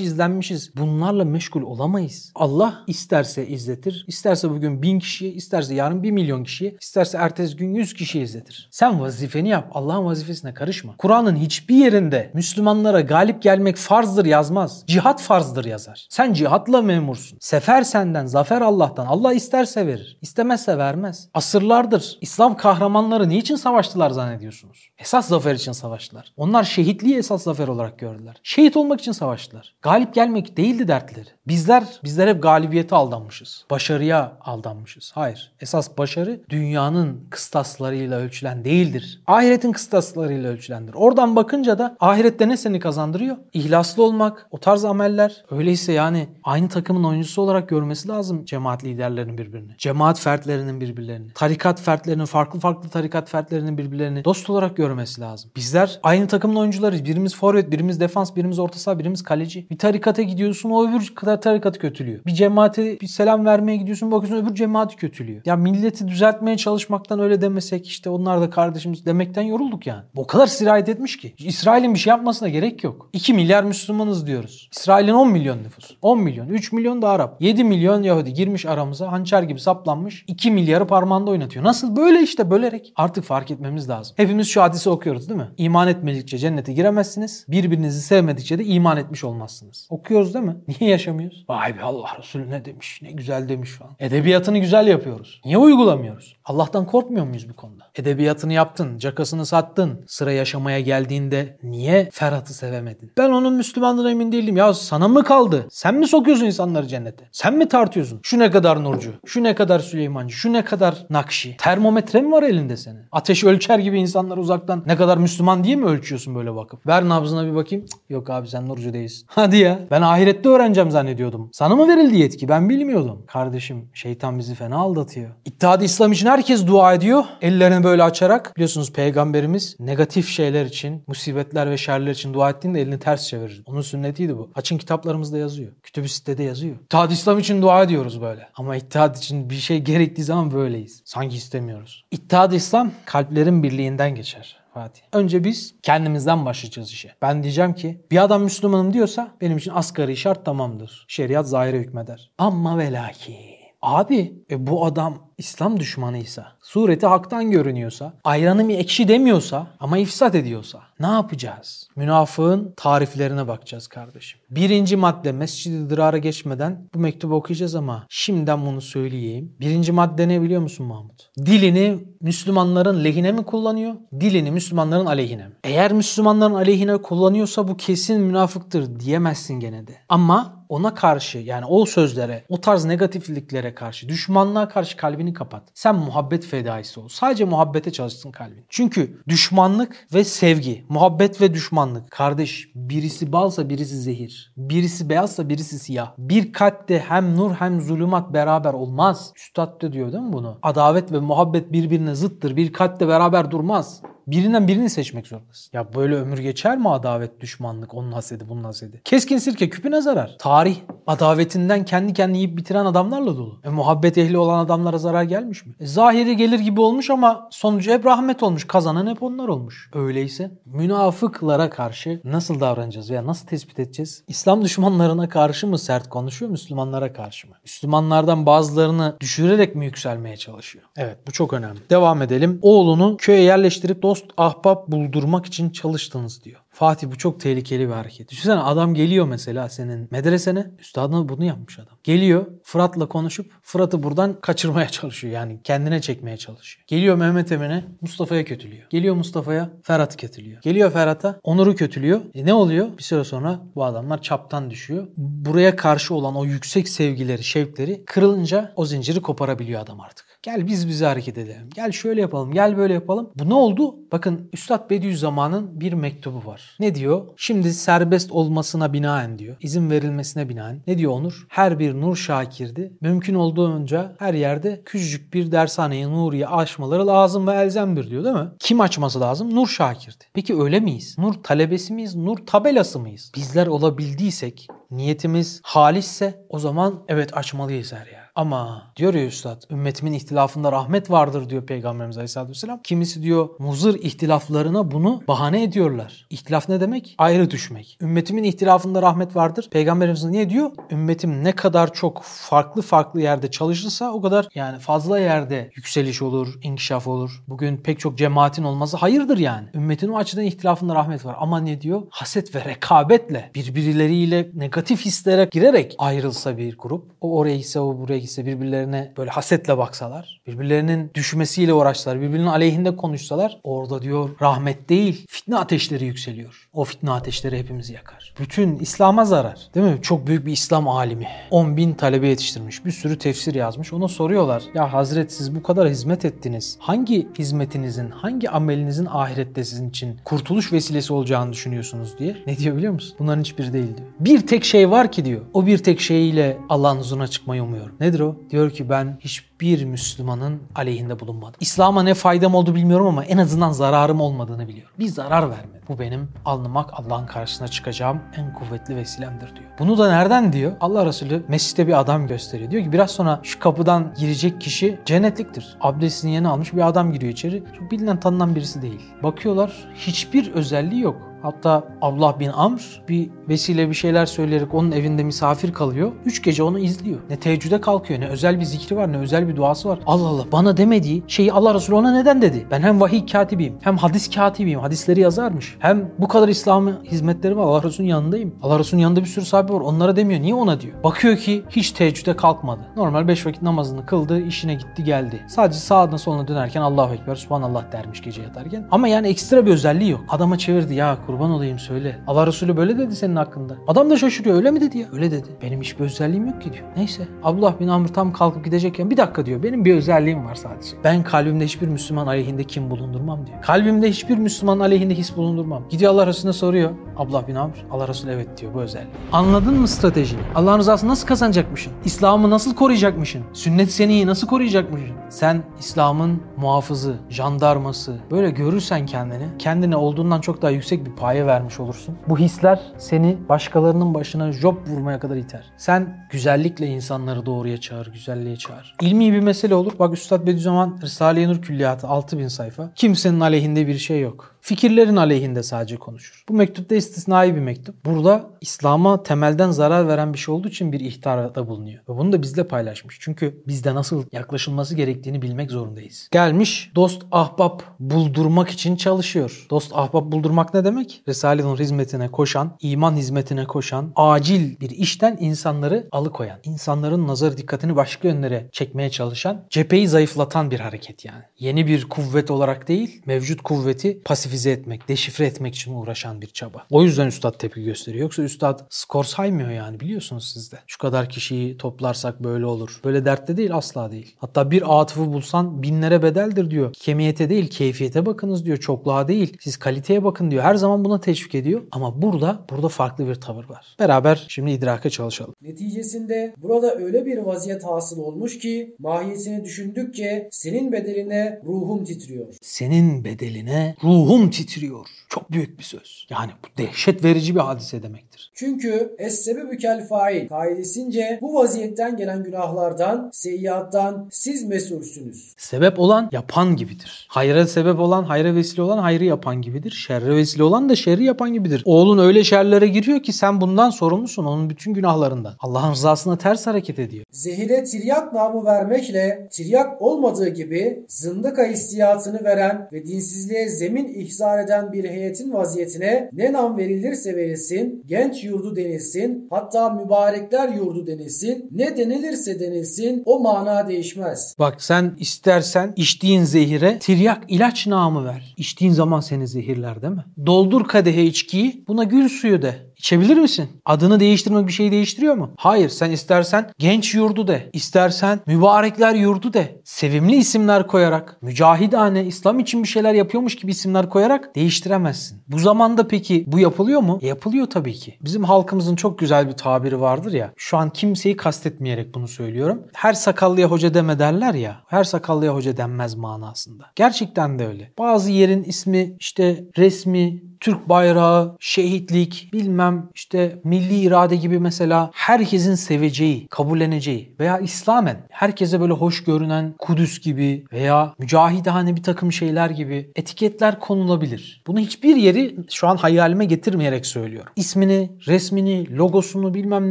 izlenmişiz? Bunlarla meşgul olamayız. Allah isterse izletir. isterse bugün bin kişiye, isterse yarın bir milyon kişiye, isterse ertesi gün yüz kişiye izletir. Sen vazifeni yap. Allah'ın vazifesine karışma. Kur'an'ın hiçbir yerinde Müslümanlara galip gelmek farzdır yazmaz. Cihat farzdır yazar. Sen cihatla memursun. Sefer senden, zafer Allah'tan. Allah isterse verir. istemezse vermez. Asırlardır İslam kahramanları niçin savaştılar zannediyorsunuz? Esas zafer için savaştılar. Onlar şehitliği esas zafer olarak gördüler. Şehit olmak için savaştılar. Galip gelmek değildi dertleri. Bizler Bizler hep galibiyete aldanmışız. Başarıya aldanmışız. Hayır. Esas başarı dünyanın kıstaslarıyla ölçülen değildir. Ahiretin kıstaslarıyla ölçülendir. Oradan bakınca da ahirette ne seni kazandırıyor? İhlaslı olmak, o tarz ameller. Öyleyse yani aynı takımın oyuncusu olarak görmesi lazım cemaat liderlerinin birbirini. Cemaat fertlerinin birbirlerini. Tarikat fertlerinin, farklı farklı tarikat fertlerinin birbirlerini dost olarak görmesi lazım. Bizler aynı takımın oyuncularıyız. Birimiz forvet, birimiz defans, birimiz orta saha, birimiz kaleci. Bir tarikata gidiyorsun o öbür tarikatı kötülüyor. Bir cemaate bir selam vermeye gidiyorsun bakıyorsun öbür cemaati kötülüyor. Ya milleti düzeltmeye çalışmaktan öyle demesek işte onlar da kardeşimiz demekten yorulduk yani. O kadar sirayet etmiş ki. İsrail'in bir şey yapmasına gerek yok. 2 milyar Müslümanız diyoruz. İsrail'in 10 milyon nüfus. 10 milyon. 3 milyon da Arap. 7 milyon Yahudi girmiş aramıza hançer gibi saplanmış. 2 milyarı parmağında oynatıyor. Nasıl? Böyle işte bölerek. Artık fark etmemiz lazım. Hepimiz şu hadisi okuyoruz değil mi? İman etmedikçe cennete giremezsiniz. Birbirinizi sevmedikçe de iman etmiş olmazsınız. Okuyoruz değil mi? Niye yaşamıyoruz? Vay be Allah Resulü ne demiş? Ne güzel demiş falan. Edebiyatını güzel yapıyoruz. Niye uygulamıyoruz? Allah'tan korkmuyor muyuz bu konuda? Edebiyatını yaptın, cakasını sattın. Sıra yaşamaya geldiğinde niye Ferhat'ı sevemedin? Ben onun Müslümanlığına emin değilim. Ya sana mı kaldı? Sen mi sokuyorsun insanları cennete? Sen mi tartıyorsun? Şu ne kadar Nurcu? Şu ne kadar Süleymancı? Şu ne kadar Nakşi? Termometre mi var elinde senin? Ateş ölçer gibi insanlar uzaktan ne kadar Müslüman diye mi ölçüyorsun böyle bakıp? Ver nabzına bir bakayım. Yok abi sen Nurcu değilsin. Hadi ya. Ben ahirette öğreneceğim zannediyordum. Sana mı verildi yetki? Ben bilmiyordum. Kardeşim şeytan bizi fena aldatıyor. İttihat İslam için herkes dua ediyor. Ellerini böyle açarak. Biliyorsunuz peygamberimiz negatif şeyler için, musibetler ve şerler için dua ettiğinde elini ters çevirir. Onun sünnetiydi bu. Açın kitaplarımızda yazıyor. Kütüb-i sitede yazıyor. İttihat İslam için dua ediyoruz böyle. Ama İttihat için bir şey gerektiği zaman böyleyiz. Sanki istemiyoruz. İttihat İslam kalplerin birliğinden geçer. Fatih. Önce biz kendimizden başlayacağız işe. Ben diyeceğim ki bir adam Müslümanım diyorsa benim için asgari şart tamamdır. Şeriat zahire hükmeder. Ama ve lakin. Abi e bu adam İslam düşmanıysa, sureti haktan görünüyorsa, ayranı bir ekşi demiyorsa ama ifsat ediyorsa ne yapacağız? Münafığın tariflerine bakacağız kardeşim. Birinci madde Mescid-i Dırar'a geçmeden bu mektubu okuyacağız ama şimdiden bunu söyleyeyim. Birinci madde ne biliyor musun Mahmut? Dilini Müslümanların lehine mi kullanıyor? Dilini Müslümanların aleyhine mi? Eğer Müslümanların aleyhine kullanıyorsa bu kesin münafıktır diyemezsin gene de. Ama ona karşı yani o sözlere, o tarz negatifliklere karşı, düşmanlığa karşı kalbini kapat. Sen muhabbet fedaisi ol. Sadece muhabbete çalışsın kalbin. Çünkü düşmanlık ve sevgi, muhabbet ve düşmanlık. Kardeş birisi balsa birisi zehir. Birisi beyazsa birisi siyah. Bir kalpte hem nur hem zulümat beraber olmaz. Üstad da diyor değil mi bunu? Adavet ve muhabbet birbirine zıttır. Bir kalpte beraber durmaz. Birinden birini seçmek zorundasın. Ya böyle ömür geçer mi adavet, düşmanlık, onun hasedi, bunun hasedi? Keskin sirke küpüne zarar. Tarih adavetinden kendi kendini yiyip bitiren adamlarla dolu. E, muhabbet ehli olan adamlara zarar gelmiş mi? E, zahiri gelir gibi olmuş ama sonucu hep rahmet olmuş. Kazanan hep onlar olmuş. Öyleyse münafıklara karşı nasıl davranacağız veya nasıl tespit edeceğiz? İslam düşmanlarına karşı mı sert konuşuyor, Müslümanlara karşı mı? Müslümanlardan bazılarını düşürerek mi yükselmeye çalışıyor? Evet bu çok önemli. Devam edelim. Oğlunu köye yerleştirip dost ahbap buldurmak için çalıştınız diyor. Fatih bu çok tehlikeli bir hareket. Düşünsene adam geliyor mesela senin medresene. Üstadına bunu yapmış adam. Geliyor Fırat'la konuşup Fırat'ı buradan kaçırmaya çalışıyor. Yani kendine çekmeye çalışıyor. Geliyor Mehmet Emin'e Mustafa'ya kötülüyor. Geliyor Mustafa'ya Ferhat'ı kötülüyor. Geliyor Ferhat'a Onur'u kötülüyor. E ne oluyor? Bir süre sonra bu adamlar çaptan düşüyor. Buraya karşı olan o yüksek sevgileri, şevkleri kırılınca o zinciri koparabiliyor adam artık. Gel biz bize hareket edelim. Gel şöyle yapalım. Gel böyle yapalım. Bu ne oldu? Bakın Üstad Bediüzzaman'ın bir mektubu var. Ne diyor? Şimdi serbest olmasına binaen diyor. İzin verilmesine binaen. Ne diyor Onur? Her bir nur şakirdi. Mümkün olduğunca her yerde küçücük bir dershaneyi nuriye açmaları lazım ve elzemdir diyor değil mi? Kim açması lazım? Nur şakirdi. Peki öyle miyiz? Nur talebesi miyiz? Nur tabelası mıyız? Bizler olabildiysek, niyetimiz halisse o zaman evet açmalıyız her yer. Ama diyor ya Üstad, ümmetimin ihtilafında rahmet vardır diyor Peygamberimiz Aleyhisselatü Vesselam. Kimisi diyor muzır ihtilaflarına bunu bahane ediyorlar. İhtilaf ne demek? Ayrı düşmek. Ümmetimin ihtilafında rahmet vardır. Peygamberimiz niye diyor? Ümmetim ne kadar çok farklı farklı yerde çalışırsa o kadar yani fazla yerde yükseliş olur, inkişaf olur. Bugün pek çok cemaatin olması hayırdır yani. Ümmetin o açıdan ihtilafında rahmet var. Ama ne diyor? Haset ve rekabetle birbirleriyle negatif hislere girerek ayrılsa bir grup. O oraya gitse o buraya gitse gerekirse birbirlerine böyle hasetle baksalar, birbirlerinin düşmesiyle uğraşsalar, birbirinin aleyhinde konuşsalar orada diyor rahmet değil fitne ateşleri yükseliyor. O fitne ateşleri hepimizi yakar. Bütün İslam'a zarar. Değil mi? Çok büyük bir İslam alimi. 10 bin talebe yetiştirmiş. Bir sürü tefsir yazmış. Ona soruyorlar. Ya Hazret siz bu kadar hizmet ettiniz. Hangi hizmetinizin, hangi amelinizin ahirette sizin için kurtuluş vesilesi olacağını düşünüyorsunuz diye. Ne diyor biliyor musun? Bunların hiçbiri değil diyor. Bir tek şey var ki diyor. O bir tek şeyiyle Allah'ın huzuruna çıkmayı umuyorum. Nedir o? Diyor ki ben hiçbir Müslümanın aleyhinde bulunmadım. İslam'a ne faydam oldu bilmiyorum ama en azından zararım olmadığını biliyorum. Bir zarar vermedi. Bu benim alnımak Allah'ın karşısına çıkacağım en kuvvetli vesilemdir diyor. Bunu da nereden diyor? Allah Resulü mescitte bir adam gösteriyor. Diyor ki biraz sonra şu kapıdan girecek kişi cennetliktir. Abdestini yeni almış bir adam giriyor içeri. Çok bilinen tanınan birisi değil. Bakıyorlar hiçbir özelliği yok. Hatta Allah bin Amr bir vesile bir şeyler söyleyerek onun evinde misafir kalıyor. Üç gece onu izliyor. Ne teheccüde kalkıyor, ne özel bir zikri var, ne özel bir duası var. Allah Allah bana demediği şeyi Allah Resulü ona neden dedi? Ben hem vahiy katibiyim, hem hadis katibiyim, hadisleri yazarmış. Hem bu kadar İslam'ı hizmetleri var, Allah Resulü'nün yanındayım. Allah Resulü'nün yanında bir sürü sahibi var, onlara demiyor. Niye ona diyor? Bakıyor ki hiç teheccüde kalkmadı. Normal beş vakit namazını kıldı, işine gitti geldi. Sadece sağına soluna dönerken Allahu Ekber, Subhanallah dermiş gece yatarken. Ama yani ekstra bir özelliği yok. Adama çevirdi ya kurban olayım söyle. Allah Resulü böyle dedi senin hakkında. Adam da şaşırıyor öyle mi dedi ya? Öyle dedi. Benim hiçbir özelliğim yok ki diyor. Neyse Abdullah bin Amr tam kalkıp gidecekken bir dakika diyor. Benim bir özelliğim var sadece. Ben kalbimde hiçbir Müslüman aleyhinde kim bulundurmam diyor. Kalbimde hiçbir Müslüman aleyhinde his bulundurmam. Gidiyor Allah Resulüne soruyor. Abdullah bin Amr. Allah Resulü evet diyor bu özelliği. Anladın mı stratejiyi? Allah'ın rızasını nasıl kazanacakmışsın? İslam'ı nasıl koruyacakmışsın? Sünnet seniyi nasıl koruyacakmışsın? Sen İslam'ın muhafızı, jandarması böyle görürsen kendini, kendine olduğundan çok daha yüksek bir paye vermiş olursun. Bu hisler seni başkalarının başına job vurmaya kadar iter. Sen güzellikle insanları doğruya çağır, güzelliğe çağır. İlmi bir mesele olur. Bak Üstad Bediüzzaman Risale-i Nur Külliyatı 6000 sayfa. Kimsenin aleyhinde bir şey yok. Fikirlerin aleyhinde sadece konuşur. Bu mektupta istisnai bir mektup. Burada İslam'a temelden zarar veren bir şey olduğu için bir ihtarda bulunuyor. Ve bunu da bizle paylaşmış. Çünkü bizde nasıl yaklaşılması gerektiğini bilmek zorundayız. Gelmiş dost ahbap buldurmak için çalışıyor. Dost ahbap buldurmak ne demek? Risale-i Nur hizmetine koşan, iman hizmetine koşan, acil bir işten insanları alıkoyan, insanların nazar dikkatini başka yönlere çekmeye çalışan, cepheyi zayıflatan bir hareket yani. Yeni bir kuvvet olarak değil, mevcut kuvveti pasifize etmek, deşifre etmek için uğraşan bir çaba. O yüzden üstad tepki gösteriyor. Yoksa üstad skor saymıyor yani biliyorsunuz siz de. Şu kadar kişiyi toplarsak böyle olur. Böyle dertte değil asla değil. Hatta bir atıfı bulsan binlere bedeldir diyor. Kemiyete değil keyfiyete bakınız diyor. Çokluğa değil. Siz kaliteye bakın diyor. Her zaman buna teşvik ediyor. Ama burada burada farklı bir tavır var. Beraber şimdi idraka çalışalım. Neticesinde burada öyle bir vaziyet hasıl olmuş ki mahiyetini düşündükçe senin bedeline ruhum titriyor. Senin bedeline ruhum titriyor. Çok büyük bir söz. Yani bu dehşet verici bir hadise demektir. Çünkü es-sebebü kel fail kaidesince bu vaziyetten gelen günahlardan, seyyiattan siz mesulsünüz. Sebep olan yapan gibidir. Hayra sebep olan, hayra vesile olan hayrı yapan gibidir. Şerre vesile olan da şerri yapan gibidir. Oğlun öyle şerlere giriyor ki sen bundan sorumlusun onun bütün günahlarından. Allah'ın rızasına ters hareket ediyor. Zehire tiryak namı vermekle tiryak olmadığı gibi zındıka hissiyatını veren ve dinsizliğe zemin ihzar eden bir heyetin vaziyetine ne nam verilirse verilsin, genç yurdu denilsin, hatta mübarekler yurdu denilsin, ne denilirse denilsin o mana değişmez. Bak sen istersen içtiğin zehire tiryak ilaç namı ver. İçtiğin zaman seni zehirler değil mi? Doldur kadehe içkiyi buna gül suyu de. İçebilir misin? Adını değiştirmek bir şey değiştiriyor mu? Hayır. Sen istersen genç yurdu de. istersen mübarekler yurdu de. Sevimli isimler koyarak, mücahidane, İslam için bir şeyler yapıyormuş gibi isimler koyarak değiştiremezsin. Bu zamanda peki bu yapılıyor mu? E, yapılıyor tabii ki. Bizim halkımızın çok güzel bir tabiri vardır ya. Şu an kimseyi kastetmeyerek bunu söylüyorum. Her sakallıya hoca deme derler ya. Her sakallıya hoca denmez manasında. Gerçekten de öyle. Bazı yerin ismi işte resmi, Türk bayrağı, şehitlik, bilmem işte milli irade gibi mesela herkesin seveceği, kabulleneceği veya İslamen herkese böyle hoş görünen Kudüs gibi veya mücahidane bir takım şeyler gibi etiketler konulabilir. Bunu hiçbir yeri şu an hayalime getirmeyerek söylüyorum. İsmini, resmini, logosunu bilmem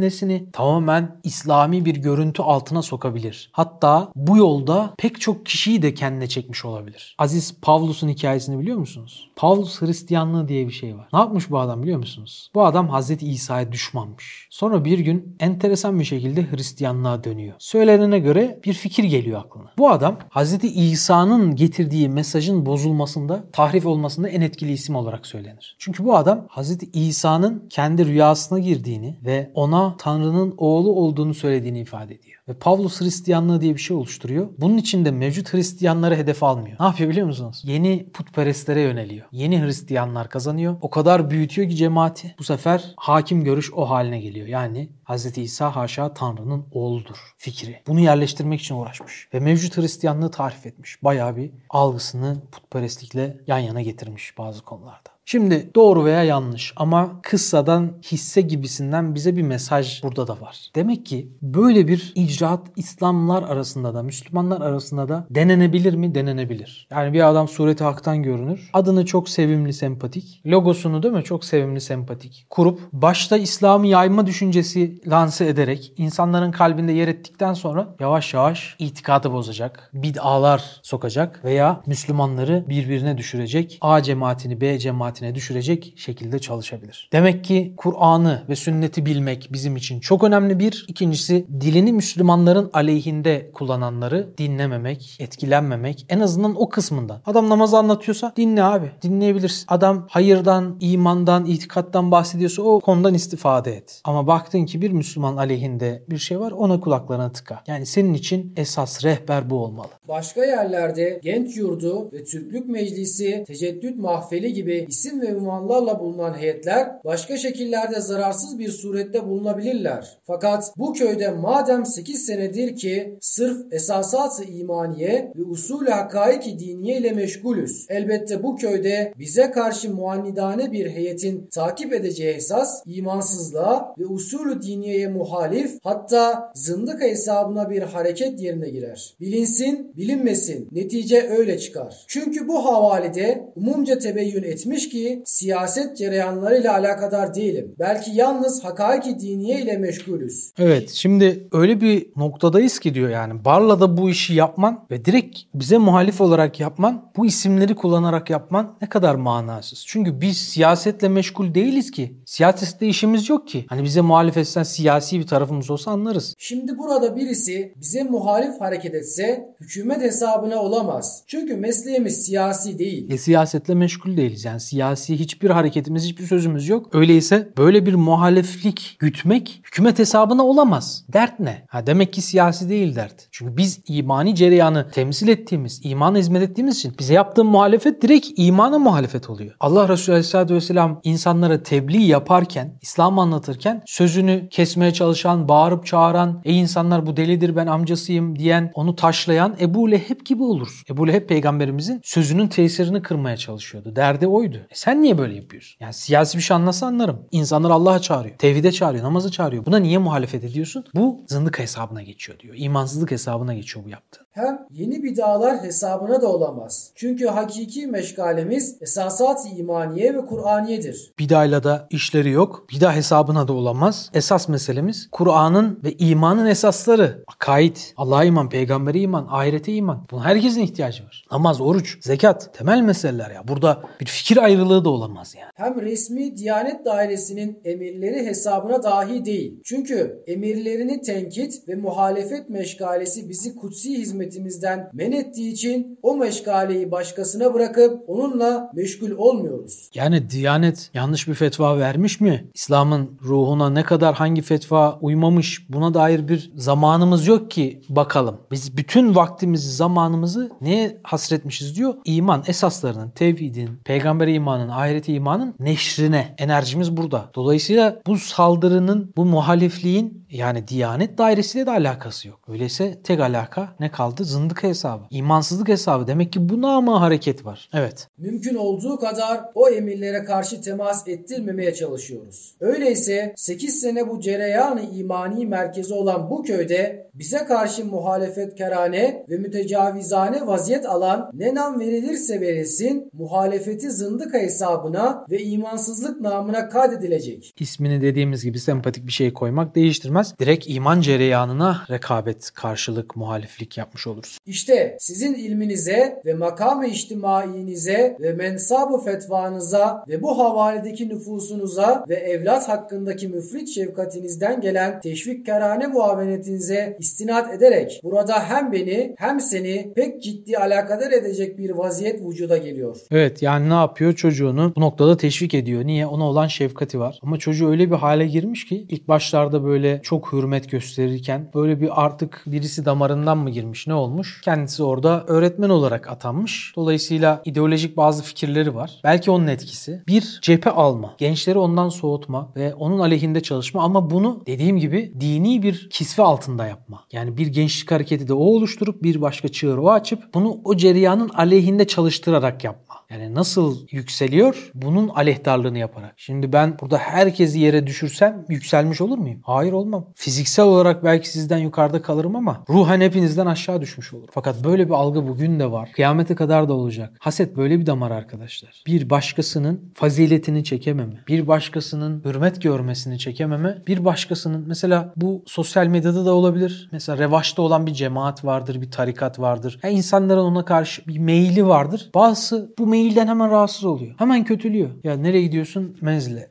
nesini tamamen İslami bir görüntü altına sokabilir. Hatta bu yolda pek çok kişiyi de kendine çekmiş olabilir. Aziz Pavlus'un hikayesini biliyor musunuz? Pavlus Hristiyanlığı diye diye bir şey var. Ne yapmış bu adam biliyor musunuz? Bu adam Hazreti İsa'ya düşmanmış. Sonra bir gün enteresan bir şekilde Hristiyanlığa dönüyor. Söylenene göre bir fikir geliyor aklına. Bu adam Hazreti İsa'nın getirdiği mesajın bozulmasında, tahrif olmasında en etkili isim olarak söylenir. Çünkü bu adam Hazreti İsa'nın kendi rüyasına girdiğini ve ona Tanrı'nın oğlu olduğunu söylediğini ifade ediyor. Pavlus Hristiyanlığı diye bir şey oluşturuyor. Bunun içinde mevcut Hristiyanları hedef almıyor. Ne yapıyor biliyor musunuz? Yeni putperestlere yöneliyor. Yeni Hristiyanlar kazanıyor. O kadar büyütüyor ki cemaati. Bu sefer hakim görüş o haline geliyor. Yani Hz. İsa haşa Tanrı'nın oğludur fikri. Bunu yerleştirmek için uğraşmış. Ve mevcut Hristiyanlığı tarif etmiş. Bayağı bir algısını putperestlikle yan yana getirmiş bazı konularda. Şimdi doğru veya yanlış ama kıssadan hisse gibisinden bize bir mesaj burada da var. Demek ki böyle bir icraat İslamlar arasında da Müslümanlar arasında da denenebilir mi? Denenebilir. Yani bir adam sureti haktan görünür. Adını çok sevimli, sempatik. Logosunu değil mi? Çok sevimli, sempatik. Kurup başta İslam'ı yayma düşüncesi lanse ederek insanların kalbinde yer ettikten sonra yavaş yavaş itikadı bozacak. Bid'alar sokacak veya Müslümanları birbirine düşürecek. A cemaatini B cemaatini cemaatine düşürecek şekilde çalışabilir. Demek ki Kur'an'ı ve sünneti bilmek bizim için çok önemli bir. İkincisi dilini Müslümanların aleyhinde kullananları dinlememek, etkilenmemek en azından o kısmından. Adam namazı anlatıyorsa dinle abi. Dinleyebilirsin. Adam hayırdan, imandan, itikattan bahsediyorsa o konudan istifade et. Ama baktın ki bir Müslüman aleyhinde bir şey var ona kulaklarına tıka. Yani senin için esas rehber bu olmalı. Başka yerlerde Genç Yurdu ve Türklük Meclisi, Teceddüt Mahfeli gibi isim isim ve ünvanlarla bulunan heyetler başka şekillerde zararsız bir surette bulunabilirler. Fakat bu köyde madem 8 senedir ki sırf esasat-ı imaniye ve usul-i hakaiki diniye ile meşgulüz. Elbette bu köyde bize karşı muannidane bir heyetin takip edeceği esas imansızlığa ve usulü diniyeye muhalif hatta zındık hesabına bir hareket yerine girer. Bilinsin, bilinmesin. Netice öyle çıkar. Çünkü bu havalide umumca tebeyyün etmiş ki ki siyaset cereyanlarıyla alakadar değilim. Belki yalnız hakaiki diniye ile meşgulüz. Evet şimdi öyle bir noktadayız ki diyor yani Barla'da bu işi yapman ve direkt bize muhalif olarak yapman bu isimleri kullanarak yapman ne kadar manasız. Çünkü biz siyasetle meşgul değiliz ki. Siyasette işimiz yok ki. Hani bize muhalif etsen siyasi bir tarafımız olsa anlarız. Şimdi burada birisi bize muhalif hareket etse hükümet hesabına olamaz. Çünkü mesleğimiz siyasi değil. E siyasetle meşgul değiliz yani siyasi siyasi hiçbir hareketimiz, hiçbir sözümüz yok. Öyleyse böyle bir muhaleflik gütmek hükümet hesabına olamaz. Dert ne? Ha demek ki siyasi değil dert. Çünkü biz imani cereyanı temsil ettiğimiz, imana hizmet ettiğimiz için bize yaptığı muhalefet direkt imana muhalefet oluyor. Allah Resulü Aleyhisselatü Vesselam insanlara tebliğ yaparken, İslam anlatırken sözünü kesmeye çalışan, bağırıp çağıran, ey insanlar bu delidir ben amcasıyım diyen, onu taşlayan Ebu Leheb gibi olur. Ebu Leheb peygamberimizin sözünün tesirini kırmaya çalışıyordu. Derdi oydu. E sen niye böyle yapıyorsun? Yani siyasi bir şey anlasa anlarım. İnsanlar Allah'a çağırıyor. Tevhide çağırıyor. Namazı çağırıyor. Buna niye muhalefet ediyorsun? Bu zındık hesabına geçiyor diyor. İmansızlık hesabına geçiyor bu yaptığın. Hem yeni bidalar hesabına da olamaz. Çünkü hakiki meşgalemiz esasat-ı imaniye ve Kur'aniyedir. Bidayla da işleri yok. Bida hesabına da olamaz. Esas meselemiz Kur'an'ın ve imanın esasları. Akaid, Allah'a iman, peygambere iman, ahirete iman. Buna herkesin ihtiyacı var. Namaz, oruç, zekat temel meseleler ya. Burada bir fikir ayrılığı da olamaz yani. Hem resmi Diyanet Dairesi'nin emirleri hesabına dahi değil. Çünkü emirlerini tenkit ve muhalefet meşgalesi bizi kutsi hizmetimizden men ettiği için o meşgaleyi başkasına bırakıp onunla meşgul olmuyoruz. Yani Diyanet yanlış bir fetva vermiş mi? İslam'ın ruhuna ne kadar hangi fetva uymamış buna dair bir zamanımız yok ki bakalım. Biz bütün vaktimizi, zamanımızı neye hasretmişiz diyor? İman esaslarının, tevhidin, peygambere imanın, ahirete imanın neşrine. Enerjimiz burada. Dolayısıyla bu saldırının, bu muhalifliğin yani Diyanet dairesiyle de alakası yok. Öyleyse tek alaka ne kaldı? Zındık hesabı. İmansızlık hesabı. Demek ki buna ama hareket var. Evet. Mümkün olduğu kadar o emirlere karşı temas ettirmemeye çalışıyoruz. Öyleyse 8 sene bu cereyanı imani merkezi olan bu köyde bize karşı muhalefet kerane ve mütecavizane vaziyet alan ne nam verilirse verilsin muhalefeti zındık banka hesabına ve imansızlık namına kaydedilecek. İsmini dediğimiz gibi sempatik bir şey koymak değiştirmez. Direkt iman cereyanına rekabet, karşılık, muhaliflik yapmış oluruz. İşte sizin ilminize ve makam-ı içtimainize ve mensab-ı fetvanıza ve bu havaledeki nüfusunuza ve evlat hakkındaki müfrit şefkatinizden gelen teşvik kerane muavenetinize istinat ederek burada hem beni hem seni pek ciddi alakadar edecek bir vaziyet vücuda geliyor. Evet yani ne yapıyor? Çocuğunu bu noktada teşvik ediyor. Niye? Ona olan şefkati var. Ama çocuğu öyle bir hale girmiş ki ilk başlarda böyle çok hürmet gösterirken böyle bir artık birisi damarından mı girmiş ne olmuş? Kendisi orada öğretmen olarak atanmış. Dolayısıyla ideolojik bazı fikirleri var. Belki onun etkisi. Bir cephe alma. Gençleri ondan soğutma ve onun aleyhinde çalışma ama bunu dediğim gibi dini bir kisve altında yapma. Yani bir gençlik hareketi de o oluşturup bir başka çığır o açıp bunu o cereyanın aleyhinde çalıştırarak yapma. Yani nasıl yükseliyor? Bunun aleyhtarlığını yaparak. Şimdi ben burada herkesi yere düşürsem yükselmiş olur muyum? Hayır olmam. Fiziksel olarak belki sizden yukarıda kalırım ama ruhen hepinizden aşağı düşmüş olurum. Fakat böyle bir algı bugün de var. Kıyamete kadar da olacak. Haset böyle bir damar arkadaşlar. Bir başkasının faziletini çekememe, bir başkasının hürmet görmesini çekememe, bir başkasının mesela bu sosyal medyada da olabilir. Mesela revaçta olan bir cemaat vardır, bir tarikat vardır. Yani insanların ona karşı bir meyili vardır. Bazısı bu meyilden hemen rahatsız oluyor. Hemen kötülüyor. Ya nereye gidiyorsun? Menzile.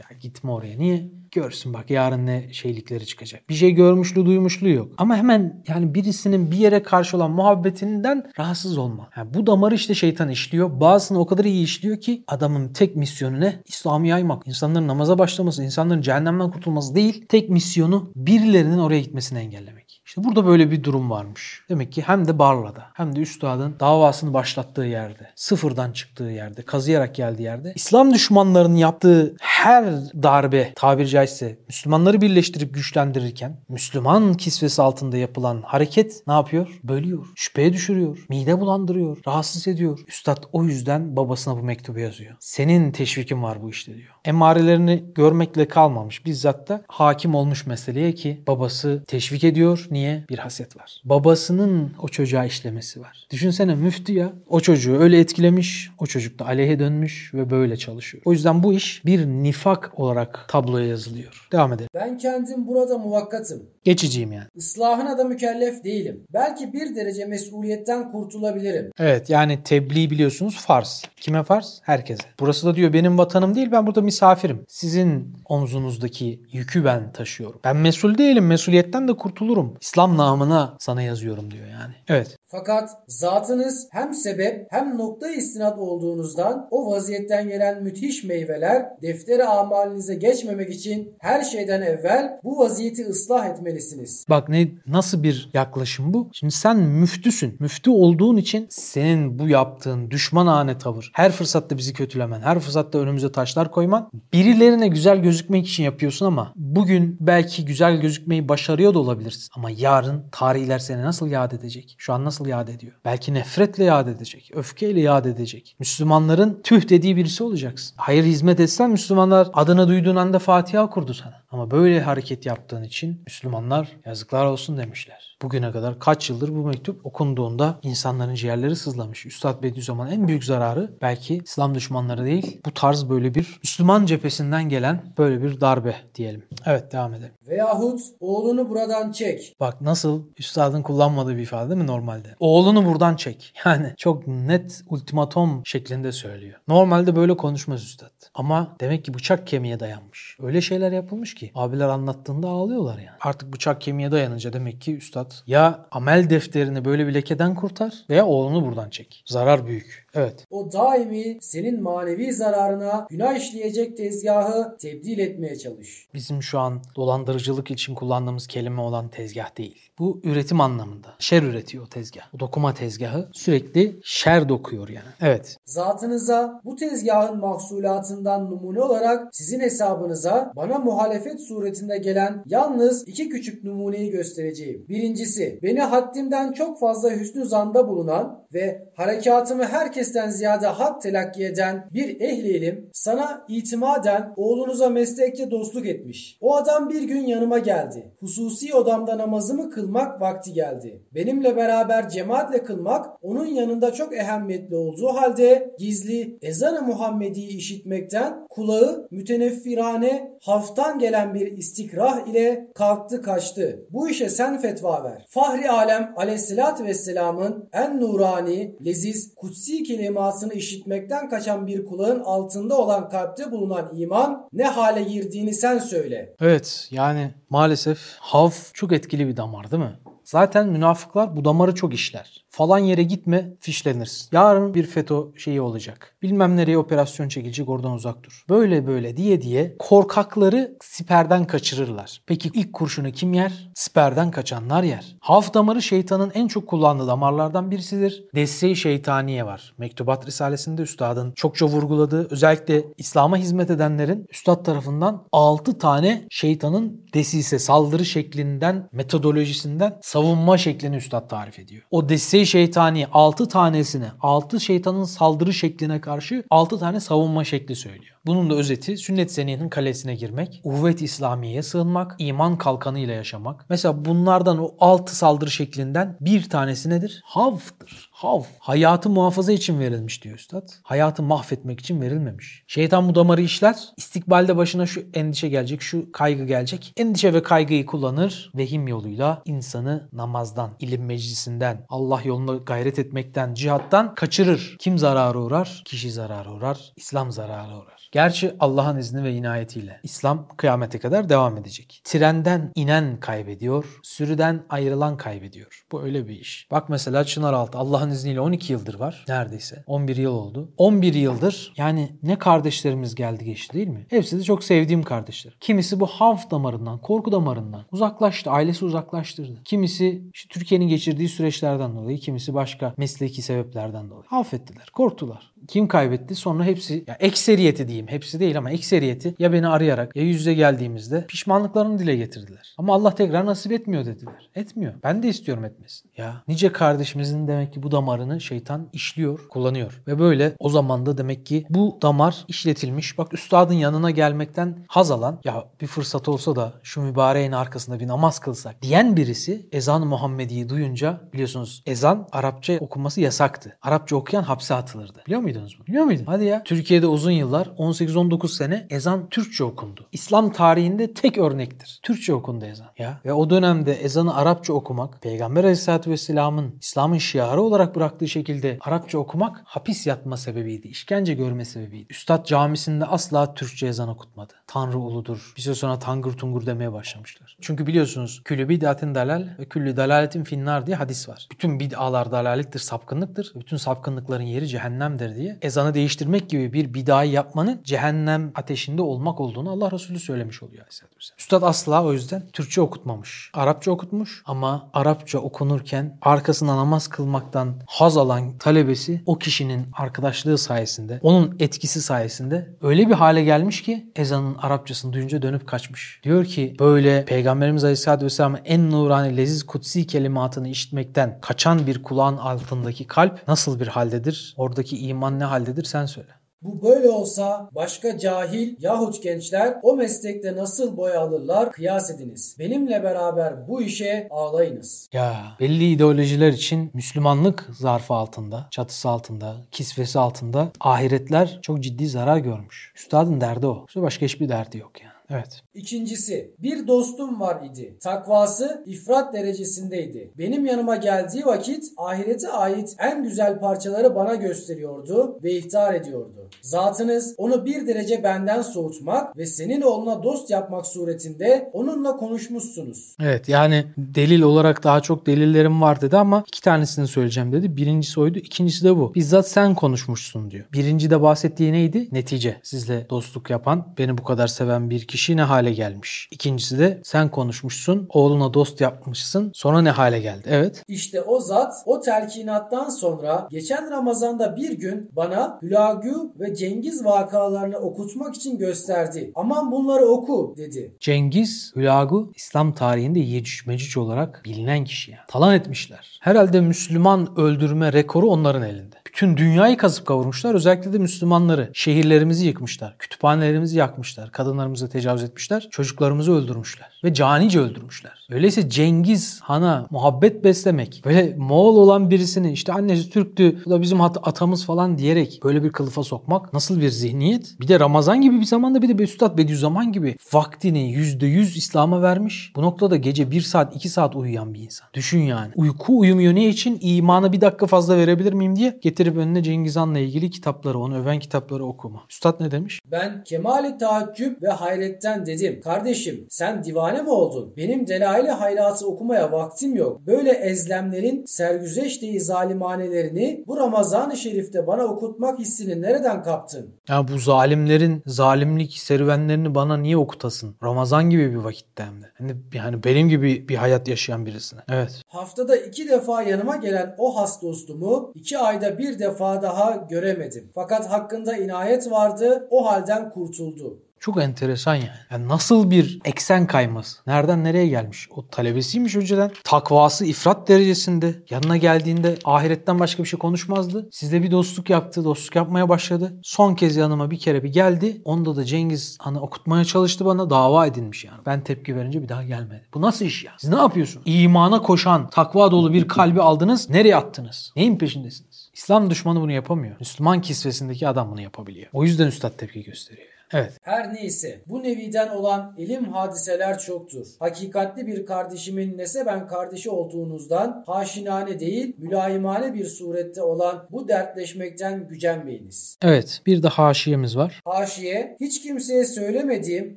Ya gitme oraya. Niye? Görsün bak yarın ne şeylikleri çıkacak. Bir şey görmüşlü duymuşluğu yok. Ama hemen yani birisinin bir yere karşı olan muhabbetinden rahatsız olma. Yani bu damarı işte şeytan işliyor. Bazısını o kadar iyi işliyor ki adamın tek misyonu ne? İslam'ı yaymak. İnsanların namaza başlaması, insanların cehennemden kurtulması değil. Tek misyonu birilerinin oraya gitmesini engellemek. İşte burada böyle bir durum varmış. Demek ki hem de Barla'da hem de üstadın davasını başlattığı yerde, sıfırdan çıktığı yerde, kazıyarak geldiği yerde İslam düşmanlarının yaptığı her darbe tabiri caizse Müslümanları birleştirip güçlendirirken Müslüman kisvesi altında yapılan hareket ne yapıyor? Bölüyor, şüpheye düşürüyor, mide bulandırıyor, rahatsız ediyor. Üstad o yüzden babasına bu mektubu yazıyor. Senin teşvikin var bu işte diyor. Emarelerini görmekle kalmamış. Bizzat da hakim olmuş meseleye ki babası teşvik ediyor. Niye? Bir haset var. Babasının o çocuğa işlemesi var. Düşünsene müftü ya o çocuğu öyle etkilemiş. O çocuk da aleyhe dönmüş ve böyle çalışıyor. O yüzden bu iş bir nifak olarak tabloya yazılıyor. Devam edelim. Ben kendim burada muvakkatım. Geçiciyim yani. Islahına da mükellef değilim. Belki bir derece mesuliyetten kurtulabilirim. Evet yani tebliğ biliyorsunuz farz. Kime farz? Herkese. Burası da diyor benim vatanım değil ben burada misafirim. Sizin omzunuzdaki yükü ben taşıyorum. Ben mesul değilim. Mesuliyetten de kurtulurum. İslam namına sana yazıyorum diyor yani. Evet. Fakat zatınız hem sebep hem nokta istinat olduğunuzdan o vaziyetten gelen müthiş meyveler defteri amalinize geçmemek için her şeyden evvel bu vaziyeti ıslah etmelisiniz. Bak ne nasıl bir yaklaşım bu? Şimdi sen müftüsün. Müftü olduğun için senin bu yaptığın düşmanane tavır, her fırsatta bizi kötülemen, her fırsatta önümüze taşlar koyman birilerine güzel gözükmek için yapıyorsun ama bugün belki güzel gözükmeyi başarıyor da olabilirsin. Ama yarın tarihler seni nasıl yad edecek? Şu an nasıl yad ediyor? Belki nefretle yad edecek, öfkeyle yad edecek. Müslümanların tüh dediği birisi olacaksın. Hayır hizmet etsen Müslümanlar adını duyduğun anda Fatiha kurdu sana. Ama böyle hareket yaptığın için Müslümanlar yazıklar olsun demişler. Bugüne kadar kaç yıldır bu mektup okunduğunda insanların ciğerleri sızlamış. Üstad Bediüzzaman en büyük zararı belki İslam düşmanları değil bu tarz böyle bir Müslüman cephesinden gelen böyle bir darbe diyelim. Evet devam edelim. Veyahut oğlunu buradan çek. Bak nasıl üstadın kullanmadığı bir ifade değil mi normalde? Oğlunu buradan çek. Yani çok net ultimatom şeklinde söylüyor. Normalde böyle konuşmaz üstad. Ama demek ki bıçak kemiğe dayanmış. Öyle şeyler yapılmış ki abiler anlattığında ağlıyorlar yani. Artık bıçak kemiğe dayanınca demek ki üstad ya amel defterini böyle bir lekeden kurtar veya oğlunu buradan çek. Zarar büyük. Evet. O daimi senin manevi zararına günah işleyecek tezgahı tebdil etmeye çalış. Bizim şu an dolandırıcılık için kullandığımız kelime olan tezgah değil. Bu üretim anlamında. Şer üretiyor o tezgah. O dokuma tezgahı sürekli şer dokuyor yani. Evet. Zatınıza bu tezgahın mahsulatından numune olarak sizin hesabınıza bana muhalefet suretinde gelen yalnız iki küçük numuneyi göstereceğim. Birincisi beni haddimden çok fazla hüsnü zanda bulunan ve harekatımı herkesten ziyade hak telakki eden bir ehli ilim sana itimaden oğlunuza meslekte dostluk etmiş. O adam bir gün yanıma geldi. Hususi odamda namazımı kılmak vakti geldi. Benimle beraber cemaatle kılmak onun yanında çok ehemmiyetli olduğu halde gizli ezanı Muhammedi'yi işitmekten kulağı müteneffirane haftan gelen bir istikrah ile kalktı kaçtı. Bu işe sen fetva ver. Fahri alem aleyhissalatü vesselamın en nurani, leziz, kutsi kelimasını işitmekten kaçan bir kulağın altında olan kalpte bulunan iman ne hale girdiğini sen söyle. Evet yani maalesef havf çok etkili bir damar değil mi? Zaten münafıklar bu damarı çok işler. Falan yere gitme fişlenirsin. Yarın bir FETÖ şeyi olacak. Bilmem nereye operasyon çekilecek oradan uzak dur. Böyle böyle diye diye korkakları siperden kaçırırlar. Peki ilk kurşunu kim yer? Siperden kaçanlar yer. Haf damarı şeytanın en çok kullandığı damarlardan birisidir. Desteği şeytaniye var. Mektubat Risalesi'nde üstadın çokça vurguladığı özellikle İslam'a hizmet edenlerin üstad tarafından 6 tane şeytanın desise saldırı şeklinden metodolojisinden savunma şeklini üstad tarif ediyor. O desteği şeytani 6 tanesine 6 şeytanın saldırı şekline karşı 6 tane savunma şekli söylüyor. Bunun da özeti sünnet seniyinin kalesine girmek, uvvet İslamiye'ye sığınmak, iman kalkanıyla yaşamak. Mesela bunlardan o 6 saldırı şeklinden bir tanesi nedir? Havftır. Hav. Hayatı muhafaza için verilmiş diyor üstad. Hayatı mahvetmek için verilmemiş. Şeytan bu damarı işler. İstikbalde başına şu endişe gelecek, şu kaygı gelecek. Endişe ve kaygıyı kullanır. Vehim yoluyla insanı namazdan, ilim meclisinden, Allah yolunda gayret etmekten, cihattan kaçırır. Kim zarara uğrar? Kişi zarara uğrar. İslam zarara uğrar. Gerçi Allah'ın izni ve inayetiyle İslam kıyamete kadar devam edecek. Trenden inen kaybediyor, sürüden ayrılan kaybediyor. Bu öyle bir iş. Bak mesela Çınaraltı Allah'ın izniyle 12 yıldır var neredeyse. 11 yıl oldu. 11 yıldır yani ne kardeşlerimiz geldi geçti değil mi? Hepsi de çok sevdiğim kardeşler. Kimisi bu havf damarından, korku damarından uzaklaştı. Ailesi uzaklaştırdı. Kimisi işte Türkiye'nin geçirdiği süreçlerden dolayı, kimisi başka mesleki sebeplerden dolayı. Affettiler, korktular. Kim kaybetti? Sonra hepsi, ya ekseriyeti diyeyim, hepsi değil ama ekseriyeti ya beni arayarak ya yüz yüze geldiğimizde pişmanlıklarını dile getirdiler. Ama Allah tekrar nasip etmiyor dediler. Etmiyor. Ben de istiyorum etmesin. Ya nice kardeşimizin demek ki bu damarını şeytan işliyor, kullanıyor. Ve böyle o zaman da demek ki bu damar işletilmiş. Bak üstadın yanına gelmekten haz alan ya bir fırsat olsa da şu mübareğin arkasında bir namaz kılsak diyen birisi ezan-ı Muhammedi'yi duyunca biliyorsunuz ezan Arapça okunması yasaktı. Arapça okuyan hapse atılırdı. Biliyor muydunuz bunu? Biliyor muydun? Hadi ya. Türkiye'de uzun yıllar 18-19 sene ezan Türkçe okundu. İslam tarihinde tek örnektir. Türkçe okundu ezan. Ya ve o dönemde ezanı Arapça okumak Peygamber Aleyhisselatü Vesselam'ın İslam'ın şiarı olarak bıraktığı şekilde Arapça okumak hapis yatma sebebiydi. işkence görme sebebiydi. Üstad camisinde asla Türkçe ezan okutmadı. Tanrı uludur. Bir süre sonra tangır tungur demeye başlamışlar. Çünkü biliyorsunuz küllü bid'atin dalal ve küllü dalaletin finnar diye hadis var. Bütün bid'alar dalalettir, sapkınlıktır. Bütün sapkınlıkların yeri cehennemdir diye ezanı değiştirmek gibi bir bid'ayı yapmanın cehennem ateşinde olmak olduğunu Allah Resulü söylemiş oluyor Aleyhisselatü Vesselam. Üstad asla o yüzden Türkçe okutmamış. Arapça okutmuş ama Arapça okunurken arkasına namaz kılmaktan haz alan talebesi o kişinin arkadaşlığı sayesinde, onun etkisi sayesinde öyle bir hale gelmiş ki ezanın Arapçasını duyunca dönüp kaçmış. Diyor ki böyle Peygamberimiz Aleyhisselatü Vesselam'ın en nurani, leziz, kutsi kelimatını işitmekten kaçan bir kulağın altındaki kalp nasıl bir haldedir? Oradaki iman ne haldedir sen söyle. Bu böyle olsa başka cahil yahut gençler o meslekte nasıl boy alırlar kıyas ediniz. Benimle beraber bu işe ağlayınız. Ya belli ideolojiler için Müslümanlık zarfı altında, çatısı altında, kisvesi altında ahiretler çok ciddi zarar görmüş. Üstadın derdi o. Başka hiçbir derdi yok yani. Evet. İkincisi, bir dostum var idi. Takvası ifrat derecesindeydi. Benim yanıma geldiği vakit ahirete ait en güzel parçaları bana gösteriyordu ve ihtar ediyordu. Zatınız onu bir derece benden soğutmak ve senin oğluna dost yapmak suretinde onunla konuşmuşsunuz. Evet yani delil olarak daha çok delillerim var dedi ama iki tanesini söyleyeceğim dedi. Birincisi oydu, ikincisi de bu. Bizzat sen konuşmuşsun diyor. Birinci de bahsettiği neydi? Netice. Sizle dostluk yapan, beni bu kadar seven bir kişi ne hale gelmiş? İkincisi de sen konuşmuşsun, oğluna dost yapmışsın, sonra ne hale geldi? Evet. İşte o zat o telkinattan sonra geçen Ramazan'da bir gün bana Hülagü ve Cengiz vakalarını okutmak için gösterdi. Aman bunları oku dedi. Cengiz Hülagu İslam tarihinde Yecüc Mecüc olarak bilinen kişi yani. Talan etmişler. Herhalde Müslüman öldürme rekoru onların elinde. Bütün dünyayı kazıp kavurmuşlar. Özellikle de Müslümanları. Şehirlerimizi yıkmışlar. Kütüphanelerimizi yakmışlar. Kadınlarımıza tecavüz etmişler. Çocuklarımızı öldürmüşler. Ve canice öldürmüşler. Öyleyse Cengiz Han'a muhabbet beslemek, böyle Moğol olan birisini işte annesi Türktü, bu da bizim at- atamız falan diyerek böyle bir kılıfa sokmak nasıl bir zihniyet? Bir de Ramazan gibi bir zamanda bir de Üstad Bediüzzaman gibi vaktini %100 İslam'a vermiş. Bu noktada gece 1 saat 2 saat uyuyan bir insan. Düşün yani. Uyku uyumuyor ne için? İmana bir dakika fazla verebilir miyim diye getirip önüne Cengiz Han'la ilgili kitapları, onu öven kitapları okuma. Üstad ne demiş? Ben kemali taaccüp ve hayretten dedim. Kardeşim sen divane mi oldun? Benim delail-i hayratı okumaya vaktim yok. Böyle ezlemlerin sergüzeşteyi zalimanelerini bu Ramazan-ı Şerif'te bana okutmak hissini nereden kaptın? Ya bu zalimlerin zalimlik serüvenlerini bana niye okutasın? Ramazan gibi bir vakitte hem de. Hani yani benim gibi bir hayat yaşayan birisine. Evet. Haftada iki defa yanıma gelen o has dostumu iki ayda bir defa daha göremedim. Fakat hakkında inayet vardı o halden kurtuldu. Çok enteresan yani. yani. Nasıl bir eksen kayması? Nereden nereye gelmiş? O talebesiymiş önceden. Takvası ifrat derecesinde. Yanına geldiğinde ahiretten başka bir şey konuşmazdı. Sizle bir dostluk yaptı. Dostluk yapmaya başladı. Son kez yanıma bir kere bir geldi. Onda da Cengiz hani okutmaya çalıştı bana. Dava edilmiş yani. Ben tepki verince bir daha gelmedi. Bu nasıl iş ya? Siz ne yapıyorsunuz? İmana koşan, takva dolu bir kalbi aldınız. Nereye attınız? Neyin peşindesiniz? İslam düşmanı bunu yapamıyor. Müslüman kisvesindeki adam bunu yapabiliyor. O yüzden üstad tepki gösteriyor. Evet. Her neyse bu neviden olan ilim hadiseler çoktur. Hakikatli bir kardeşimin neseben kardeşi olduğunuzdan haşinane değil mülayimane bir surette olan bu dertleşmekten gücenmeyiniz. Evet bir de haşiyemiz var. Haşiye hiç kimseye söylemediğim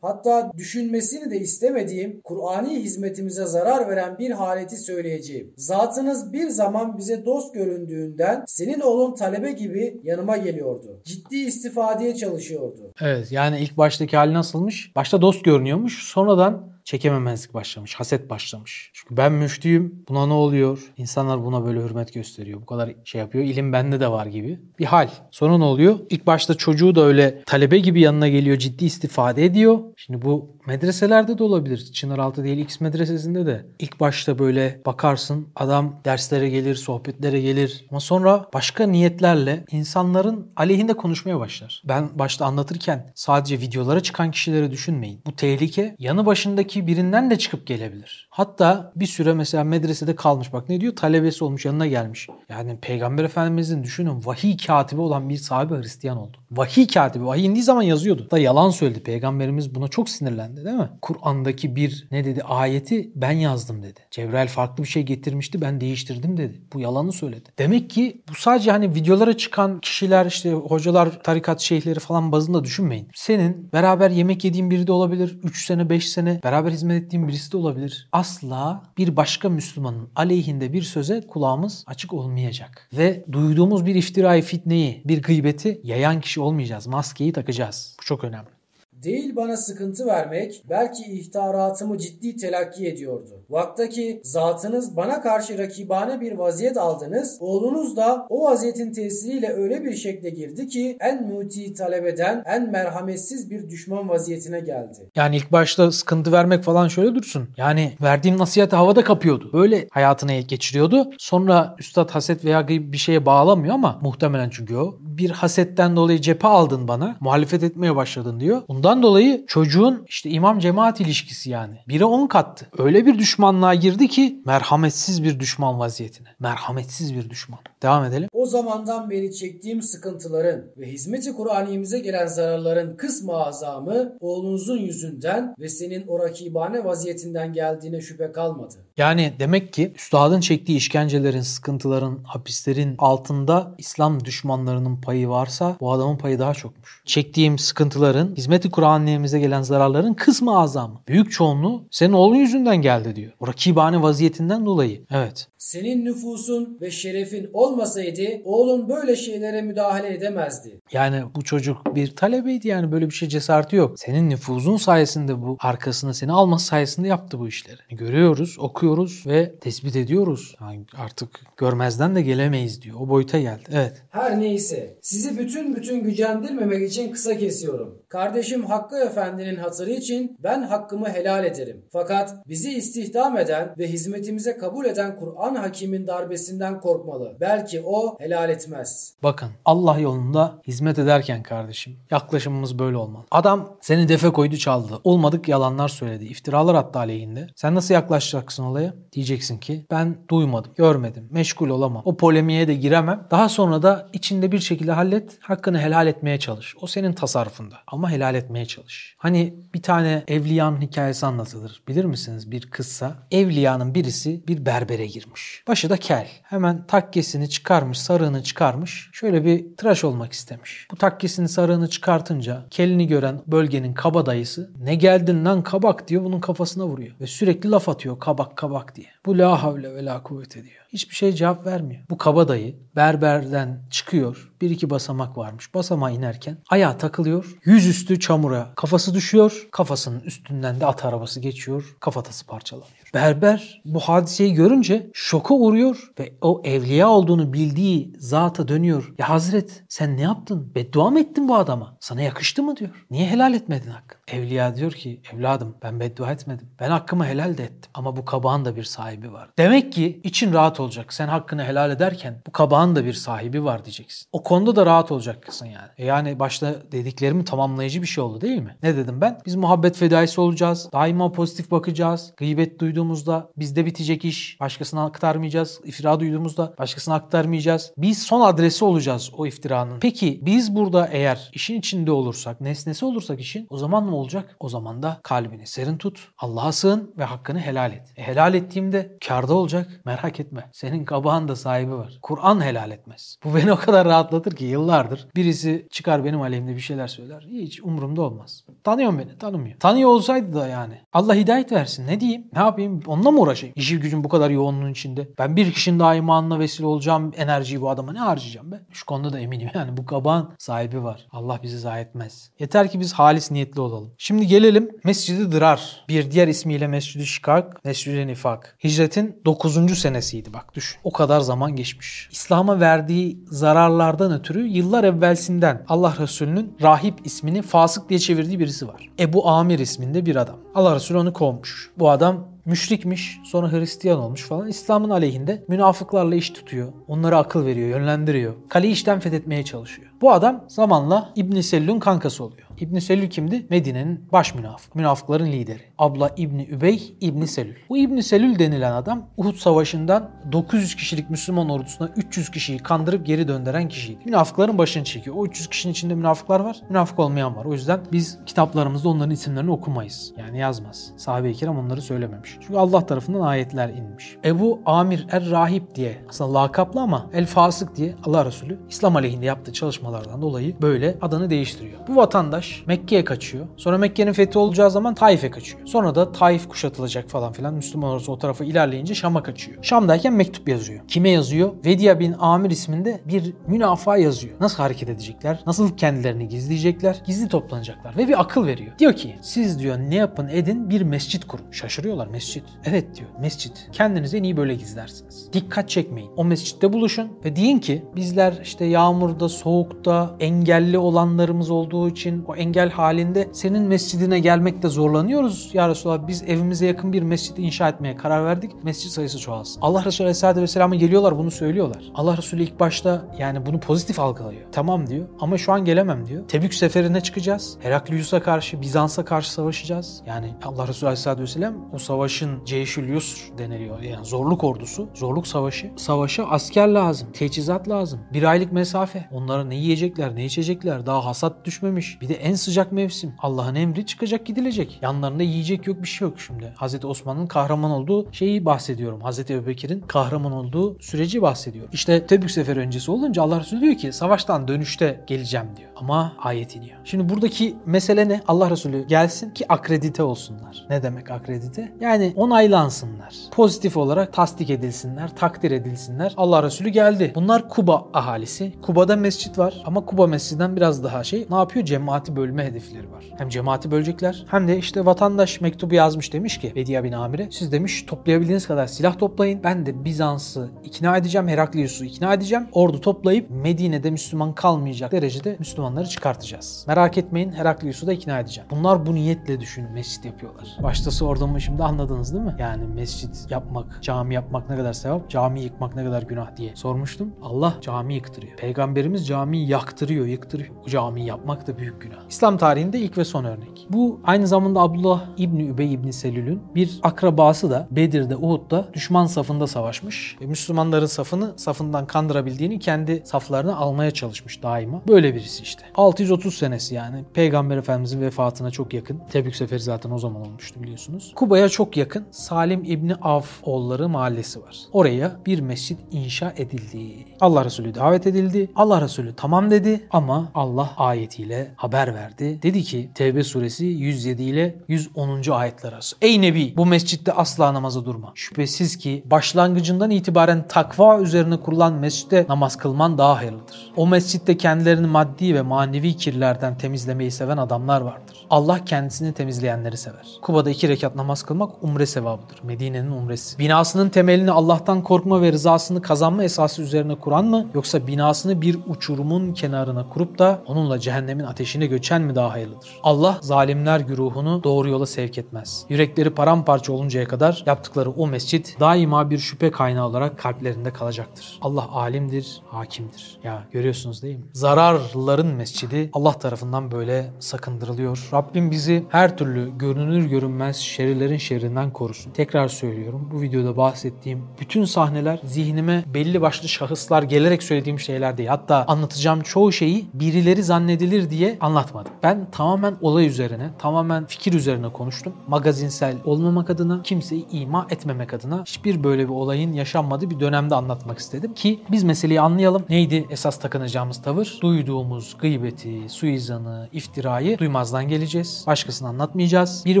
hatta düşünmesini de istemediğim Kur'ani hizmetimize zarar veren bir haleti söyleyeceğim. Zatınız bir zaman bize dost göründüğünden senin oğlun talebe gibi yanıma geliyordu. Ciddi istifadeye çalışıyordu. Evet yani ilk baştaki hali nasılmış? Başta dost görünüyormuş. Sonradan çekememezlik başlamış. Haset başlamış. Çünkü ben müftüyüm. Buna ne oluyor? İnsanlar buna böyle hürmet gösteriyor. Bu kadar şey yapıyor. İlim bende de var gibi. Bir hal. Sonra ne oluyor? İlk başta çocuğu da öyle talebe gibi yanına geliyor. Ciddi istifade ediyor. Şimdi bu medreselerde de olabilir. Çınaraltı değil X medresesinde de. İlk başta böyle bakarsın adam derslere gelir, sohbetlere gelir. Ama sonra başka niyetlerle insanların aleyhinde konuşmaya başlar. Ben başta anlatırken sadece videolara çıkan kişileri düşünmeyin. Bu tehlike yanı başındaki birinden de çıkıp gelebilir. Hatta bir süre mesela medresede kalmış. Bak ne diyor? Talebesi olmuş yanına gelmiş. Yani Peygamber Efendimizin düşünün vahiy katibi olan bir sahabe Hristiyan oldu. Vahiy katibi. Vahiy indiği zaman yazıyordu. Da yalan söyledi. Peygamberimiz buna çok sinirlendi değil mi? Kur'an'daki bir ne dedi? Ayeti ben yazdım dedi. Cebrail farklı bir şey getirmişti ben değiştirdim dedi. Bu yalanı söyledi. Demek ki bu sadece hani videolara çıkan kişiler işte hocalar, tarikat şeyhleri falan bazında düşünmeyin. Senin beraber yemek yediğin biri de olabilir. 3 sene 5 sene beraber hizmet ettiğin birisi de olabilir. Asla bir başka Müslümanın aleyhinde bir söze kulağımız açık olmayacak. Ve duyduğumuz bir iftirayı, fitneyi, bir gıybeti yayan kişi olmayacağız. Maskeyi takacağız. Bu çok önemli. Değil bana sıkıntı vermek, belki ihtaratımı ciddi telakki ediyordu. Vaktaki zatınız bana karşı rakibane bir vaziyet aldınız, oğlunuz da o vaziyetin tesiriyle öyle bir şekle girdi ki en muti talebeden en merhametsiz bir düşman vaziyetine geldi. Yani ilk başta sıkıntı vermek falan şöyle dursun. Yani verdiğim nasihati havada kapıyordu. Böyle hayatına geçiriyordu. Sonra üstad haset veya bir şeye bağlamıyor ama muhtemelen çünkü o. Bir hasetten dolayı cephe aldın bana. Muhalefet etmeye başladın diyor. Bundan dolayı çocuğun işte imam cemaat ilişkisi yani. Bire 10 kattı. Öyle bir düşmanlığa girdi ki merhametsiz bir düşman vaziyetine. Merhametsiz bir düşman. Devam edelim. O zamandan beri çektiğim sıkıntıların ve hizmeti Kur'an'imize gelen zararların kısmı azamı oğlunuzun yüzünden ve senin o rakibane vaziyetinden geldiğine şüphe kalmadı. Yani demek ki üstadın çektiği işkencelerin, sıkıntıların, hapislerin altında İslam düşmanlarının payı varsa bu adamın payı daha çokmuş. Çektiğim sıkıntıların, hizmeti Kur'an'imize gelen zararların kısmı azamı. Büyük çoğunluğu senin oğlun yüzünden geldi diyor. O rakibane vaziyetinden dolayı. Evet. Senin nüfusun ve şerefin olmasaydı oğlun böyle şeylere müdahale edemezdi. Yani bu çocuk bir talebeydi yani böyle bir şey cesareti yok. Senin nüfuzun sayesinde bu arkasına seni alması sayesinde yaptı bu işleri. Görüyoruz, okuyoruz ve tespit ediyoruz. Yani artık görmezden de gelemeyiz diyor. O boyuta geldi. Evet. Her neyse sizi bütün bütün gücendirmemek için kısa kesiyorum. Kardeşim Hakkı Efendi'nin hatırı için ben hakkımı helal ederim. Fakat bizi istihdam eden ve hizmetimize kabul eden Kur'an hakimin darbesinden korkmalı. Belki o helal etmez. Bakın Allah yolunda hizmet ederken kardeşim yaklaşımımız böyle olmalı. Adam seni defe koydu çaldı. Olmadık yalanlar söyledi. iftiralar attı aleyhinde. Sen nasıl yaklaşacaksın olaya? Diyeceksin ki ben duymadım, görmedim, meşgul olamam. O polemiğe de giremem. Daha sonra da içinde bir şekilde hallet, hakkını helal etmeye çalış. O senin tasarrufunda. Ama helal etmeye çalış. Hani bir tane evliyanın hikayesi anlatılır. Bilir misiniz bir kızsa? Evliyanın birisi bir berbere girmiş. Başı da kel. Hemen takkesini çıkarmış, sarığını çıkarmış. Şöyle bir tıraş olmak istemiş. Bu takkesini sarığını çıkartınca kelini gören bölgenin kabadayısı ne geldin lan kabak diyor bunun kafasına vuruyor. Ve sürekli laf atıyor kabak kabak diye. Bu la havle ve la kuvvete diyor. Hiçbir şey cevap vermiyor. Bu kabadayı berberden çıkıyor. Bir iki basamak varmış. Basamağa inerken ayağa takılıyor. Yüzüstü çamura kafası düşüyor. Kafasının üstünden de at arabası geçiyor. Kafatası parçalanıyor. Berber bu hadiseyi görünce şoka uğruyor ve o evliya olduğunu bildiği zata dönüyor. Ya Hazret sen ne yaptın? Beddua mı ettin bu adama? Sana yakıştı mı diyor. Niye helal etmedin hakkını? Evliya diyor ki evladım ben beddua etmedim. Ben hakkımı helal de ettim. Ama bu kabağın da bir sahibi var. Demek ki için rahat olacak. Sen hakkını helal ederken bu kabağın da bir sahibi var diyeceksin. O konuda da rahat olacaksın yani. E yani başta dediklerimi tamamlayıcı bir şey oldu değil mi? Ne dedim ben? Biz muhabbet fedaisi olacağız. Daima pozitif bakacağız. Gıybet duyduğumuzda bizde bitecek iş. Başkasına aktarmayacağız. İftira duyduğumuzda başkasına aktarmayacağız. Biz son adresi olacağız o iftiranın. Peki biz burada eğer işin içinde olursak, nesnesi olursak işin o zaman ne olacak? O zaman da kalbini serin tut. Allah'a sığın ve hakkını helal et. E, helal ettiğimde karda olacak. Merak etme. Senin kabağın da sahibi var. Kur'an helal etmez. Bu beni o kadar rahatlatır ki yıllardır birisi çıkar benim aleyhimde bir şeyler söyler. Hiç umurumda olmaz. Tanıyor beni? Tanımıyor. Tanıyor olsaydı da yani. Allah hidayet versin. Ne diyeyim? Ne yapayım? Onunla mı uğraşayım? İşi gücün bu kadar yoğunluğun içinde. Ben bir kişinin daha imanına vesile olacağım enerjiyi bu adama ne harcayacağım be? Şu konuda da eminim yani bu kabağın sahibi var. Allah bizi zayi etmez. Yeter ki biz halis niyetli olalım. Şimdi gelelim Mescid-i Dırar. Bir diğer ismiyle Mescid-i Şikak, Mescid-i Nifak. Hicretin 9. senesiydi bak düşün. O kadar zaman geçmiş. İslam'a verdiği zararlardan ötürü yıllar evvelsinden Allah Resulü'nün rahip ismini fasık diye çevirdiği birisi var. Ebu Amir isminde bir adam. Allah Resulü onu kovmuş. Bu adam müşrikmiş, sonra Hristiyan olmuş falan. İslam'ın aleyhinde münafıklarla iş tutuyor. Onlara akıl veriyor, yönlendiriyor. Kaleyi işten fethetmeye çalışıyor. Bu adam zamanla İbn Sellül'ün kankası oluyor. İbn Selül kimdi? Medine'nin baş münafık. Münafıkların lideri. Abla İbni Übey İbni Selül. Bu İbni Selül denilen adam Uhud Savaşı'ndan 900 kişilik Müslüman ordusuna 300 kişiyi kandırıp geri döndüren kişiydi. Münafıkların başını çekiyor. O 300 kişinin içinde münafıklar var, münafık olmayan var. O yüzden biz kitaplarımızda onların isimlerini okumayız. Yani yazmaz. Sahabe-i kiram onları söylememiş. Çünkü Allah tarafından ayetler inmiş. Ebu Amir Er-Rahip diye aslında lakaplı ama El Fasık diye Allah Resulü İslam aleyhinde yaptığı çalışmalardan dolayı böyle adını değiştiriyor. Bu vatandaş Mekke'ye kaçıyor. Sonra Mekke'nin fethi olacağı zaman Taif'e kaçıyor. Sonra da Taif kuşatılacak falan filan. Müslüman orası o tarafa ilerleyince Şam'a kaçıyor. Şam'dayken mektup yazıyor. Kime yazıyor? Vedia bin Amir isminde bir münafığa yazıyor. Nasıl hareket edecekler? Nasıl kendilerini gizleyecekler? Gizli toplanacaklar. Ve bir akıl veriyor. Diyor ki siz diyor ne yapın edin bir mescit kurun. Şaşırıyorlar mescit. Evet diyor mescit. Kendinizi en iyi böyle gizlersiniz. Dikkat çekmeyin. O mescitte buluşun ve deyin ki bizler işte yağmurda, soğukta, engelli olanlarımız olduğu için o engel halinde senin mescidine gelmekte zorlanıyoruz. Ya Resulallah biz evimize yakın bir mescid inşa etmeye karar verdik. Mescid sayısı çoğalsın. Allah Resulü Aleyhisselatü Vesselam'a geliyorlar bunu söylüyorlar. Allah Resulü ilk başta yani bunu pozitif algılıyor. Tamam diyor ama şu an gelemem diyor. Tebük seferine çıkacağız. Heraklius'a karşı, Bizans'a karşı savaşacağız. Yani Allah Resulü Aleyhisselatü Vesselam o savaşın Ceyşül deniliyor. Yani zorluk ordusu, zorluk savaşı. Savaşa asker lazım, teçhizat lazım. Bir aylık mesafe. Onlara ne yiyecekler, ne içecekler. Daha hasat düşmemiş. Bir de en sıcak mevsim. Allah'ın emri çıkacak gidilecek. Yanlarında yiyecek yok bir şey yok şimdi. Hazreti Osman'ın kahraman olduğu şeyi bahsediyorum. Hazreti Ebubekir'in kahraman olduğu süreci bahsediyorum. İşte Tebük seferi öncesi olunca Allah Resulü diyor ki savaştan dönüşte geleceğim diyor. Ama ayet iniyor. Şimdi buradaki mesele ne? Allah Resulü gelsin ki akredite olsunlar. Ne demek akredite? Yani Yani onaylansınlar. Pozitif olarak tasdik edilsinler, takdir edilsinler. Allah Resulü geldi. Bunlar Kuba ahalisi. Kuba'da mescit var ama Kuba mescidinden biraz daha şey. Ne yapıyor? Cemaati bölme hedefleri var. Hem cemaati bölecekler hem de işte vatandaş mektubu yazmış demiş ki Vedia bin Amir'e siz demiş toplayabildiğiniz kadar silah toplayın. Ben de Bizans'ı ikna edeceğim, Heraklius'u ikna edeceğim. Ordu toplayıp Medine'de Müslüman kalmayacak derecede Müslümanları çıkartacağız. Merak etmeyin Heraklius'u da ikna edeceğim. Bunlar bu niyetle düşün mescit yapıyorlar. Baştası orada mı şimdi anladınız değil mi? Yani mescit yapmak, cami yapmak ne kadar sevap, cami yıkmak ne kadar günah diye sormuştum. Allah cami yıktırıyor. Peygamberimiz camiyi yaktırıyor, yıktırıyor. Bu cami yapmak da büyük günah. İslam tarihinde ilk ve son örnek. Bu aynı zamanda Abdullah İbni Übey İbni Selül'ün bir akrabası da Bedir'de, Uhud'da düşman safında savaşmış. Ve Müslümanların safını safından kandırabildiğini kendi saflarına almaya çalışmış daima. Böyle birisi işte. 630 senesi yani Peygamber Efendimizin vefatına çok yakın. Tebük Seferi zaten o zaman olmuştu biliyorsunuz. Kuba'ya çok yakın Salim İbni Av oğulları mahallesi var. Oraya bir mescit inşa edildi. Allah Resulü davet edildi. Allah Resulü tamam dedi ama Allah ayetiyle haber verdi. Dedi ki Tevbe suresi 107 ile 110. ayetler arası. Ey Nebi bu mescitte asla namaza durma. Şüphesiz ki başlangıcından itibaren takva üzerine kurulan mescitte namaz kılman daha hayırlıdır. O mescitte kendilerini maddi ve manevi kirlerden temizlemeyi seven adamlar vardır. Allah kendisini temizleyenleri sever. Kuba'da iki rekat namaz kılmak umre sevabıdır. Medine'nin umresi. Binasının temelini Allah'tan korkma ve rızasını kazanma esası üzerine kuran mı yoksa binasını bir uçurumun kenarına kurup da onunla cehennemin ateşine göçen mi daha hayırlıdır? Allah zalimler güruhunu doğru yola sevk etmez. Yürekleri paramparça oluncaya kadar yaptıkları o mescit daima bir şüphe kaynağı olarak kalplerinde kalacaktır. Allah alimdir, hakimdir. Ya görüyorsunuz değil mi? Zararlıların mescidi Allah tarafından böyle sakındırılıyor. Rabbim bizi her türlü görünür görünmez şerrilerin şerrinden korusun. Tekrar söylüyorum bu videoda bahsettiğim bütün sahneler zihnime belli başlı şahıslar gelerek söylediğim şeyler değil. Hatta anlatacağım çoğu şeyi birileri zannedilir diye anlatmadım. Ben tamamen olay üzerine, tamamen fikir üzerine konuştum. Magazinsel olmamak adına, kimseyi ima etmemek adına hiçbir böyle bir olayın yaşanmadığı bir dönemde anlatmak istedim ki biz meseleyi anlayalım. Neydi esas takınacağımız tavır? Duyduğumuz gıybeti, suizanı, iftirayı duymazdan geleceğiz. Başkasını anlatmayacağız. Bir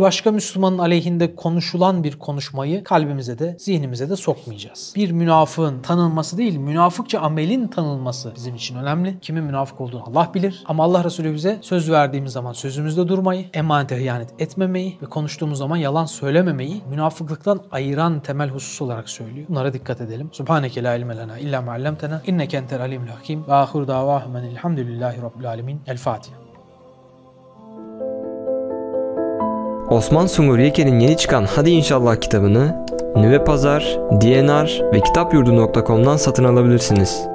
başka Müslümanın aleyhinde konuşulan bir konuşmayı kalbimize de zihnimize de sokmayacağız. Bir münafığın tanınması değil, münafıkça amelin tanınması bizim için önemli. Kimin münafık olduğunu Allah bilir. Ama Allah Resulü bize söz verdiğimiz zaman sözümüzde durmayı, emanete hıyanet etmemeyi ve konuştuğumuz zaman yalan söylememeyi münafıklıktan ayıran temel husus olarak söylüyor. Bunlara dikkat edelim. Subhaneke la ilme lena illa ma allamtena inneke entel alimul hakim ve ahir davahum elhamdülillahi rabbil alamin. El Fatiha. Osman Sungur Yeke'nin yeni çıkan Hadi İnşallah kitabını Nüve Pazar, DNR ve kitapyurdu.com'dan satın alabilirsiniz.